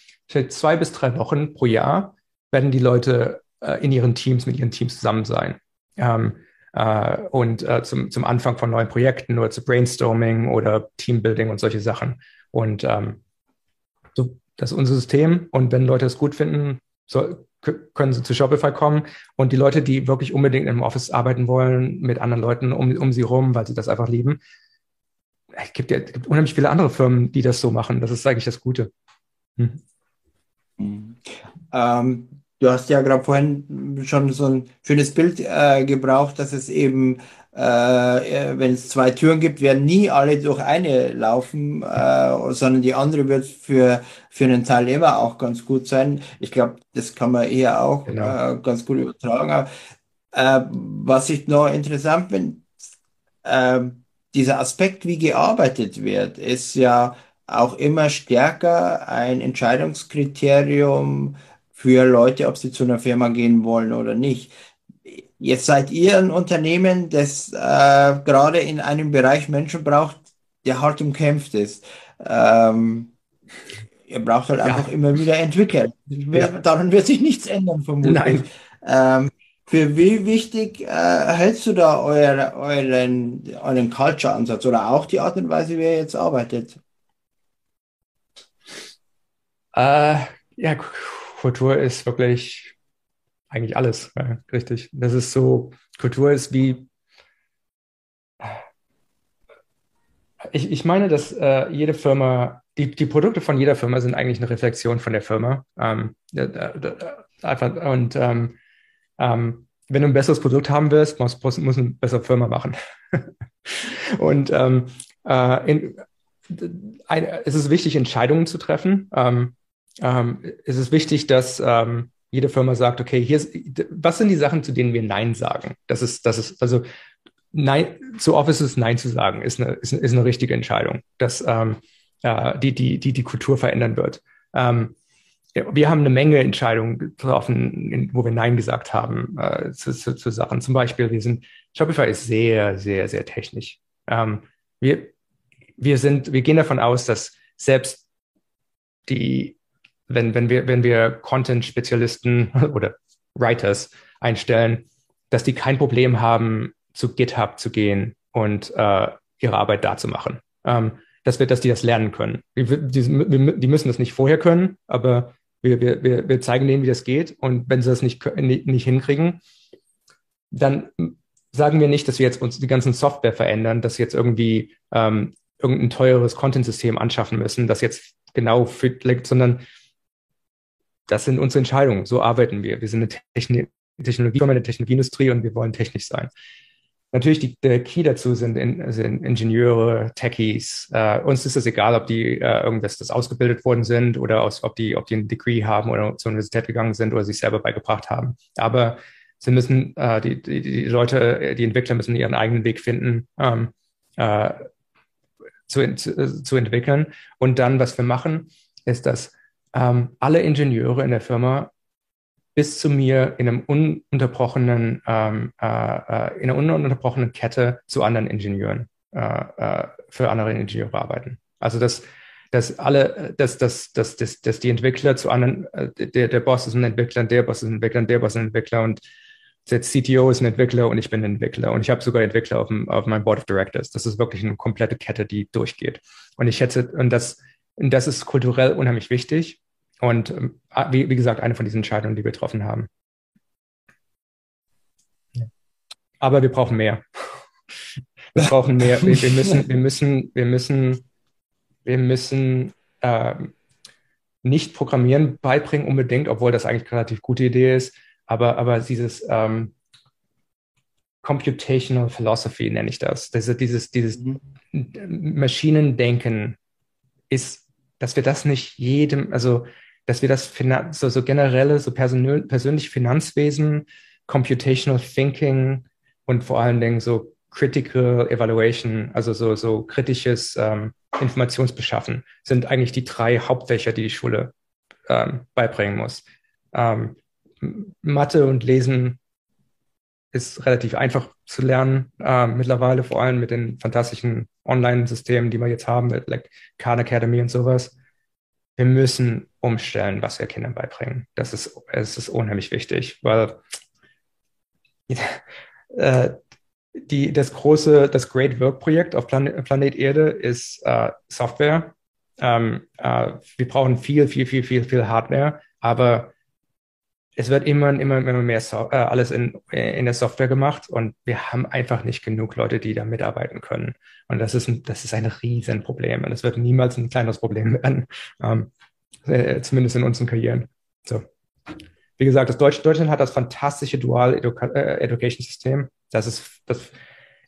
zwei bis drei Wochen pro Jahr werden die Leute äh, in ihren Teams mit ihren Teams zusammen sein ähm, äh, und äh, zum, zum Anfang von neuen Projekten oder zu Brainstorming oder Teambuilding und solche Sachen. Und ähm, so, das ist unser System. Und wenn Leute es gut finden, so, können sie zu Shopify kommen. Und die Leute, die wirklich unbedingt im Office arbeiten wollen, mit anderen Leuten um, um sie rum, weil sie das einfach lieben, es gibt ja gibt unheimlich viele andere Firmen, die das so machen. Das ist eigentlich das Gute. Hm. Mhm. Ähm, Du hast ja gerade vorhin schon so ein schönes Bild äh, gebraucht, dass es eben, äh, äh wenn es zwei Türen gibt, werden nie alle durch eine laufen, äh, sondern die andere wird für, für einen Teilnehmer auch ganz gut sein. Ich glaube, das kann man eher auch genau. äh, ganz gut übertragen. Aber, äh, was ich noch interessant finde, äh, dieser Aspekt, wie gearbeitet wird, ist ja auch immer stärker ein Entscheidungskriterium für Leute, ob sie zu einer Firma gehen wollen oder nicht. Jetzt seid ihr ein Unternehmen, das äh, gerade in einem Bereich Menschen braucht, der hart umkämpft ist. Ähm, ihr braucht halt ja. einfach immer wieder Entwickler. Ja. Daran wird sich nichts ändern, vermutlich. Nein. Ähm, für wie wichtig äh, hältst du da euer, euren, euren Culture-Ansatz oder auch die Art und Weise, wie ihr jetzt arbeitet? Äh, ja, Kultur ist wirklich eigentlich alles, ja, richtig. Das ist so, Kultur ist wie, ich, ich meine, dass äh, jede Firma, die, die Produkte von jeder Firma sind eigentlich eine Reflexion von der Firma. Ähm, einfach, und ähm, ähm, wenn du ein besseres Produkt haben willst, muss, muss, muss eine bessere Firma machen. (laughs) und ähm, äh, in, ein, es ist wichtig, Entscheidungen zu treffen. Ähm, ähm, ist es wichtig, dass ähm, jede Firma sagt, okay, hier ist, was sind die Sachen, zu denen wir Nein sagen? Das ist, das ist, also Nein, zu Offices Nein zu sagen, ist eine, ist, ist eine richtige Entscheidung, dass ähm, äh, die, die, die die Kultur verändern wird. Ähm, wir haben eine Menge Entscheidungen getroffen, wo wir Nein gesagt haben äh, zu, zu, zu Sachen. Zum Beispiel, wir sind, Shopify ist sehr, sehr, sehr technisch. Ähm, wir, wir sind, wir gehen davon aus, dass selbst die wenn, wenn wir, wenn wir Content-Spezialisten (laughs) oder Writers einstellen, dass die kein Problem haben zu GitHub zu gehen und äh, ihre Arbeit da zu machen. Ähm, dass, wir, dass die das lernen können. Die, die, die müssen das nicht vorher können, aber wir, wir, wir zeigen denen, wie das geht. Und wenn sie das nicht, nicht hinkriegen, dann sagen wir nicht, dass wir jetzt uns die ganzen Software verändern, dass wir jetzt irgendwie ähm, irgendein teures Content-System anschaffen müssen, das jetzt genau fit liegt, sondern das sind unsere Entscheidungen. So arbeiten wir. Wir sind eine Technik Technologie, eine Technologieindustrie und wir wollen technisch sein. Natürlich, die, der Key dazu sind, in, sind Ingenieure, Techies. Äh, uns ist es egal, ob die äh, irgendwas das ausgebildet worden sind oder aus, ob die, ob die ein Degree haben oder zur Universität gegangen sind oder sich selber beigebracht haben. Aber sie müssen, äh, die, die, die Leute, die Entwickler müssen ihren eigenen Weg finden, ähm, äh, zu, zu, zu entwickeln. Und dann, was wir machen, ist, dass ähm, alle Ingenieure in der Firma bis zu mir in einem ununterbrochenen, ähm, äh, äh, in einer ununterbrochenen Kette zu anderen Ingenieuren, äh, äh, für andere Ingenieure arbeiten. Also dass, dass alle, dass, dass, dass, dass, dass die Entwickler zu anderen, äh, der, der Boss ist ein Entwickler, der Boss ist ein Entwickler, der Boss ist ein Entwickler und der CTO ist ein Entwickler und ich bin ein Entwickler und ich habe sogar Entwickler auf, dem, auf meinem Board of Directors. Das ist wirklich eine komplette Kette, die durchgeht. Und ich schätze, und das, und das ist kulturell unheimlich wichtig. Und ähm, wie, wie gesagt, eine von diesen Entscheidungen, die wir getroffen haben. Aber wir brauchen mehr. Wir brauchen mehr. Wir, wir müssen, wir müssen, wir müssen, wir müssen äh, nicht Programmieren beibringen unbedingt, obwohl das eigentlich eine relativ gute Idee ist. Aber, aber dieses ähm, Computational Philosophy nenne ich das. das dieses, dieses mhm. Maschinendenken ist, dass wir das nicht jedem, also dass wir das so, so generelle, so persönlich, persönlich Finanzwesen, Computational Thinking und vor allen Dingen so Critical Evaluation, also so, so kritisches ähm, Informationsbeschaffen, sind eigentlich die drei Hauptfächer, die die Schule ähm, beibringen muss. Ähm, Mathe und Lesen ist relativ einfach zu lernen, äh, mittlerweile, vor allem mit den fantastischen Online-Systemen, die wir jetzt haben, mit like Khan Academy und sowas. Wir müssen umstellen, was wir Kindern beibringen. Das ist, es ist unheimlich wichtig, weil (laughs) äh, die, das große, das Great Work Projekt auf Plan Planet Erde ist äh, Software. Ähm, äh, wir brauchen viel, viel, viel, viel, viel Hardware, aber es wird immer, immer, immer mehr so äh, alles in, in der Software gemacht und wir haben einfach nicht genug Leute, die da mitarbeiten können. Und das ist ein, das ist ein Riesenproblem und es wird niemals ein kleines Problem werden. Ähm, äh, zumindest in unseren Karrieren. So. Wie gesagt, das Deutsch, Deutschland hat das fantastische Dual Educa äh, Education System. Das ist, das,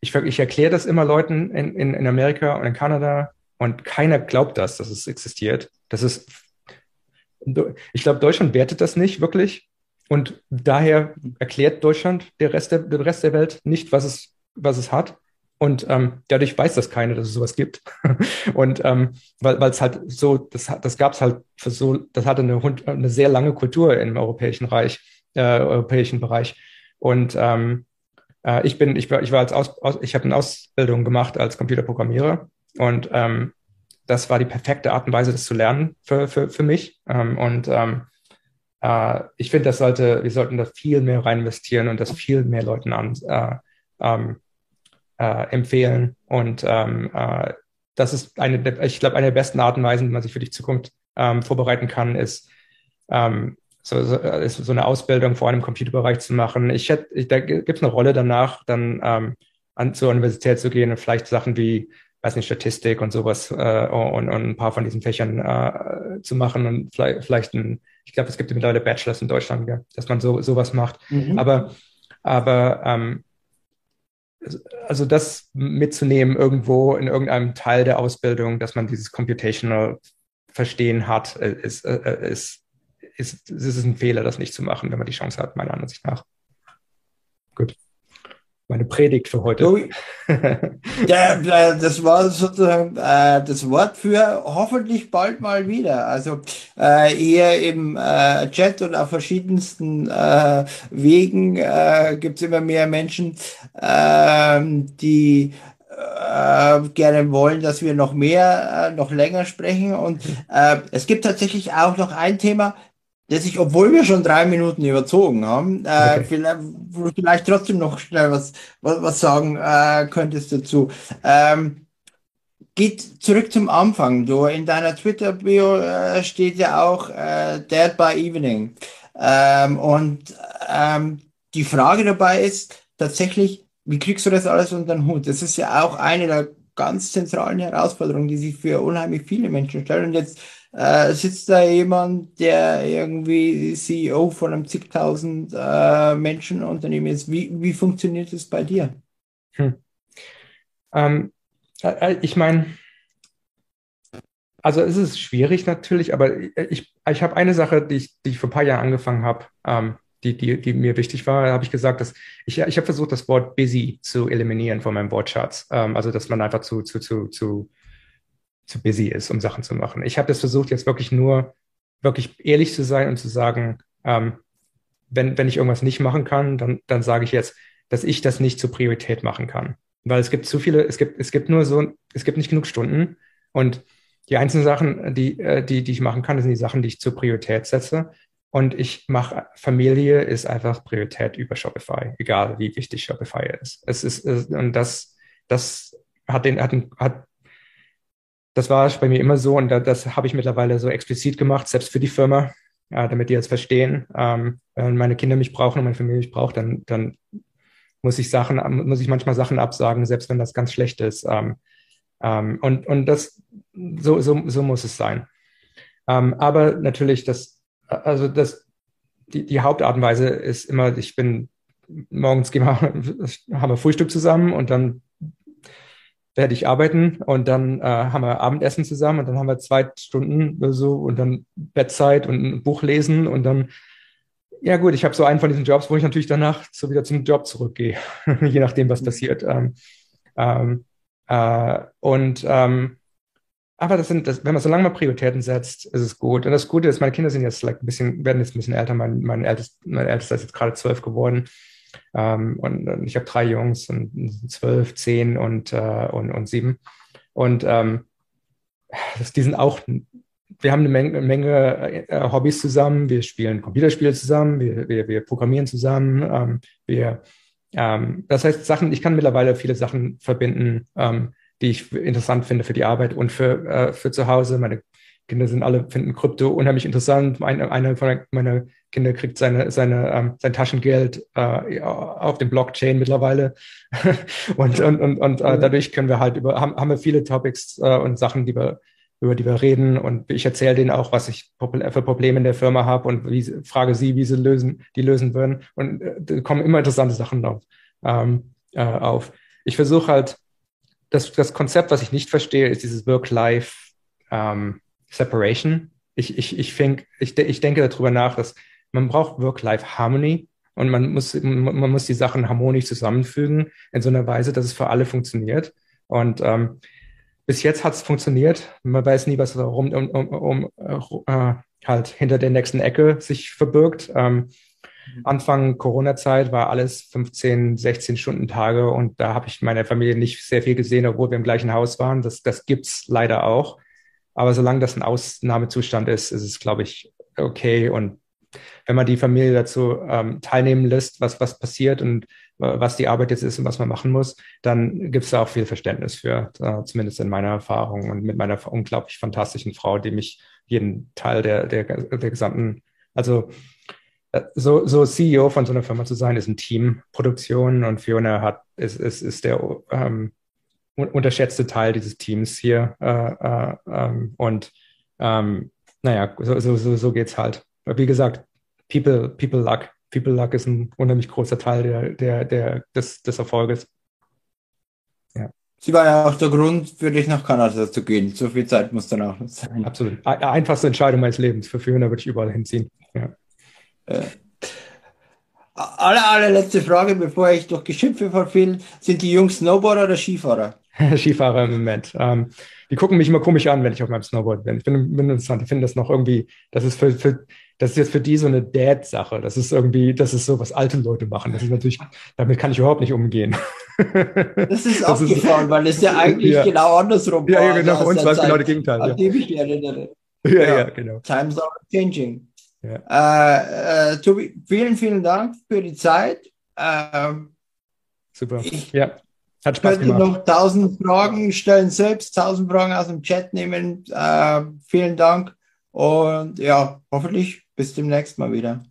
ich, ich erkläre das immer Leuten in, in, in Amerika und in Kanada und keiner glaubt das, dass es existiert. Das ist, ich glaube, Deutschland wertet das nicht wirklich. Und daher erklärt Deutschland der Rest der, der Rest der Welt nicht, was es, was es hat. Und ähm, dadurch weiß das keiner, dass es sowas gibt. (laughs) und ähm, weil es halt so, das, das gab es halt für so, das hatte eine, eine sehr lange Kultur im europäischen Reich, äh, europäischen Bereich. Und ähm, äh, ich bin, ich war, ich war als Aus, Aus ich habe eine Ausbildung gemacht als Computerprogrammierer und ähm, das war die perfekte Art und Weise, das zu lernen für, für, für mich. Ähm, und ähm, äh, ich finde, das sollte, wir sollten da viel mehr rein investieren und das viel mehr Leuten an, äh, ähm, äh, empfehlen. Und ähm, äh, das ist eine, ich glaube, eine der besten Arten und Weisen, wie man sich für die Zukunft ähm, vorbereiten kann, ist, ähm, so, so, ist so eine Ausbildung vor einem Computerbereich zu machen. Ich hätte, da gibt es eine Rolle danach, dann ähm, an, zur Universität zu gehen und vielleicht Sachen wie, weiß nicht, Statistik und sowas äh, und, und ein paar von diesen Fächern äh, zu machen und vielleicht, vielleicht ein, ich glaube, es gibt mittlerweile Bachelors in Deutschland, ja, dass man so sowas macht. Mhm. Aber, aber ähm, also das mitzunehmen irgendwo in irgendeinem Teil der Ausbildung, dass man dieses Computational Verstehen hat, äh, ist, äh, äh, ist, ist, ist, ist ein Fehler, das nicht zu machen, wenn man die Chance hat, meiner Ansicht nach. Gut meine Predigt für heute. (laughs) ja, das war sozusagen äh, das Wort für hoffentlich bald mal wieder. Also äh, hier im äh, Chat und auf verschiedensten äh, Wegen äh, gibt es immer mehr Menschen, äh, die äh, gerne wollen, dass wir noch mehr, äh, noch länger sprechen. Und äh, es gibt tatsächlich auch noch ein Thema, dass ich, obwohl wir schon drei Minuten überzogen haben, äh, okay. vielleicht, vielleicht, trotzdem noch schnell was, was, was sagen äh, könntest dazu. Ähm, geht zurück zum Anfang. Du in deiner Twitter-Bio äh, steht ja auch äh, Dead by Evening. Ähm, und ähm, die Frage dabei ist tatsächlich, wie kriegst du das alles unter den Hut? Das ist ja auch eine der ganz zentralen Herausforderungen, die sich für unheimlich viele Menschen stellen. Und jetzt äh, sitzt da jemand, der irgendwie CEO von einem zigtausend äh, Menschen Unternehmen ist. Wie, wie funktioniert das bei dir? Hm. Ähm, äh, äh ich meine, also es ist schwierig natürlich, aber ich, ich habe eine Sache, die ich, die ich vor ein paar Jahren angefangen habe, ähm, die, die, die mir wichtig war, habe ich gesagt, dass ich, ich habe versucht, das Wort busy zu eliminieren von meinem Wortschatz. Ähm, also dass man einfach zu, zu, zu, zu zu busy ist, um Sachen zu machen. Ich habe das versucht, jetzt wirklich nur wirklich ehrlich zu sein und zu sagen, ähm, wenn, wenn ich irgendwas nicht machen kann, dann, dann sage ich jetzt, dass ich das nicht zur Priorität machen kann. Weil es gibt zu viele, es gibt, es gibt nur so, es gibt nicht genug Stunden und die einzelnen Sachen, die, äh, die, die ich machen kann, sind die Sachen, die ich zur Priorität setze. Und ich mache, Familie ist einfach Priorität über Shopify, egal wie wichtig Shopify ist. Es ist, und das, das hat den, hat, hat das war bei mir immer so und das habe ich mittlerweile so explizit gemacht, selbst für die Firma, ja, damit die jetzt verstehen, ähm, wenn meine Kinder mich brauchen und meine Familie mich braucht, dann, dann muss ich Sachen, muss ich manchmal Sachen absagen, selbst wenn das ganz schlecht ist. Ähm, ähm, und, und das, so, so, so muss es sein. Aber natürlich, das, also das, die, die Hauptart und Weise ist immer, ich bin morgens gehen wir, (laughs) haben wir Frühstück zusammen und dann werde ich arbeiten und dann äh, haben wir Abendessen zusammen und dann haben wir zwei Stunden oder so und dann Bettzeit und ein Buch lesen und dann, ja gut, ich habe so einen von diesen Jobs, wo ich natürlich danach so wieder zum Job zurückgehe, (laughs) je nachdem, was passiert. Ähm, ähm, äh, und ähm, aber das sind, das, wenn man so lange mal Prioritäten setzt, ist es gut. Und das Gute ist, meine Kinder sind jetzt like, ein bisschen, werden jetzt ein bisschen älter. Mein, mein, ältest, mein Ältester ist jetzt gerade zwölf geworden. Ähm, und, und, ich habe drei Jungs, und zwölf, zehn und, äh, und, und sieben. Und ähm, die sind auch, wir haben eine Menge, Menge äh, Hobbys zusammen. Wir spielen Computerspiele zusammen, wir, wir, wir programmieren zusammen. Ähm, wir, ähm, das heißt, Sachen, ich kann mittlerweile viele Sachen verbinden, ähm, die ich interessant finde für die Arbeit und für, äh, für zu Hause. Meine Kinder sind alle, finden Krypto unheimlich interessant. Eine, eine von meiner Kinder kriegt seine, seine, ähm, sein Taschengeld äh, auf dem Blockchain mittlerweile. (laughs) und und, und, und äh, dadurch können wir halt über, haben, haben wir viele Topics äh, und Sachen, die wir, über die wir reden. Und ich erzähle denen auch, was ich für Probleme in der Firma habe und wie, frage sie, wie sie lösen, die lösen würden. Und äh, kommen immer interessante Sachen auf. Ähm, äh, auf. Ich versuche halt, das, das Konzept, was ich nicht verstehe, ist dieses Work-Life ähm, Separation. Ich, ich, ich, think, ich, ich denke darüber nach, dass man braucht Work-Life-Harmony und man muss, man muss die Sachen harmonisch zusammenfügen in so einer Weise, dass es für alle funktioniert. Und ähm, bis jetzt hat es funktioniert. Man weiß nie, was darum um, um, um äh, halt hinter der nächsten Ecke sich verbirgt. Ähm, Anfang Corona-Zeit war alles 15, 16 Stunden Tage und da habe ich meine Familie nicht sehr viel gesehen, obwohl wir im gleichen Haus waren. Das, das gibt's leider auch. Aber solange das ein Ausnahmezustand ist, ist es, glaube ich, okay. Und wenn man die Familie dazu ähm, teilnehmen lässt, was, was passiert und äh, was die Arbeit jetzt ist und was man machen muss, dann gibt es da auch viel Verständnis für, äh, zumindest in meiner Erfahrung und mit meiner unglaublich fantastischen Frau, die mich jeden Teil der, der, der gesamten, also äh, so, so CEO von so einer Firma zu sein, ist ein Team, Produktion und Fiona hat, ist, ist, ist der ähm, unterschätzte Teil dieses Teams hier. Äh, äh, ähm, und ähm, naja, so, so, so, so geht's halt. Wie gesagt, People, People Luck. People Luck ist ein unheimlich großer Teil der, der, der, des, des Erfolges. Ja. Sie war ja auch der Grund für dich nach Kanada zu gehen. So viel Zeit muss dann auch sein. Absolut. Einfachste Entscheidung meines Lebens. Für Fiona würde ich überall hinziehen. Ja. Äh, alle, allerletzte Frage, bevor ich durch Geschimpfe verfiel. Sind die Jungs Snowboarder oder Skifahrer? (laughs) Skifahrer im Moment. Ähm, die gucken mich immer komisch an, wenn ich auf meinem Snowboard bin. Ich bin, bin interessant. Ich finde das noch irgendwie, das ist für, für das ist jetzt für die so eine Dad-Sache. Das ist irgendwie, das ist so, was alte Leute machen. Das ist natürlich, damit kann ich überhaupt nicht umgehen. Das ist (laughs) das aufgefallen, ist, weil es ja eigentlich ja. genau andersrum war. Ja, genau, bei uns war es genau das Gegenteil. An ja. dem ich mich erinnere. Ja, ja, ja, genau. Times are changing. Ja. Äh, äh, Tobi, vielen, vielen Dank für die Zeit. Ähm, Super. Ich ja, hat Spaß könnte gemacht. noch tausend Fragen stellen, selbst tausend Fragen aus dem Chat nehmen. Äh, vielen Dank und ja, hoffentlich bis demnächst mal wieder.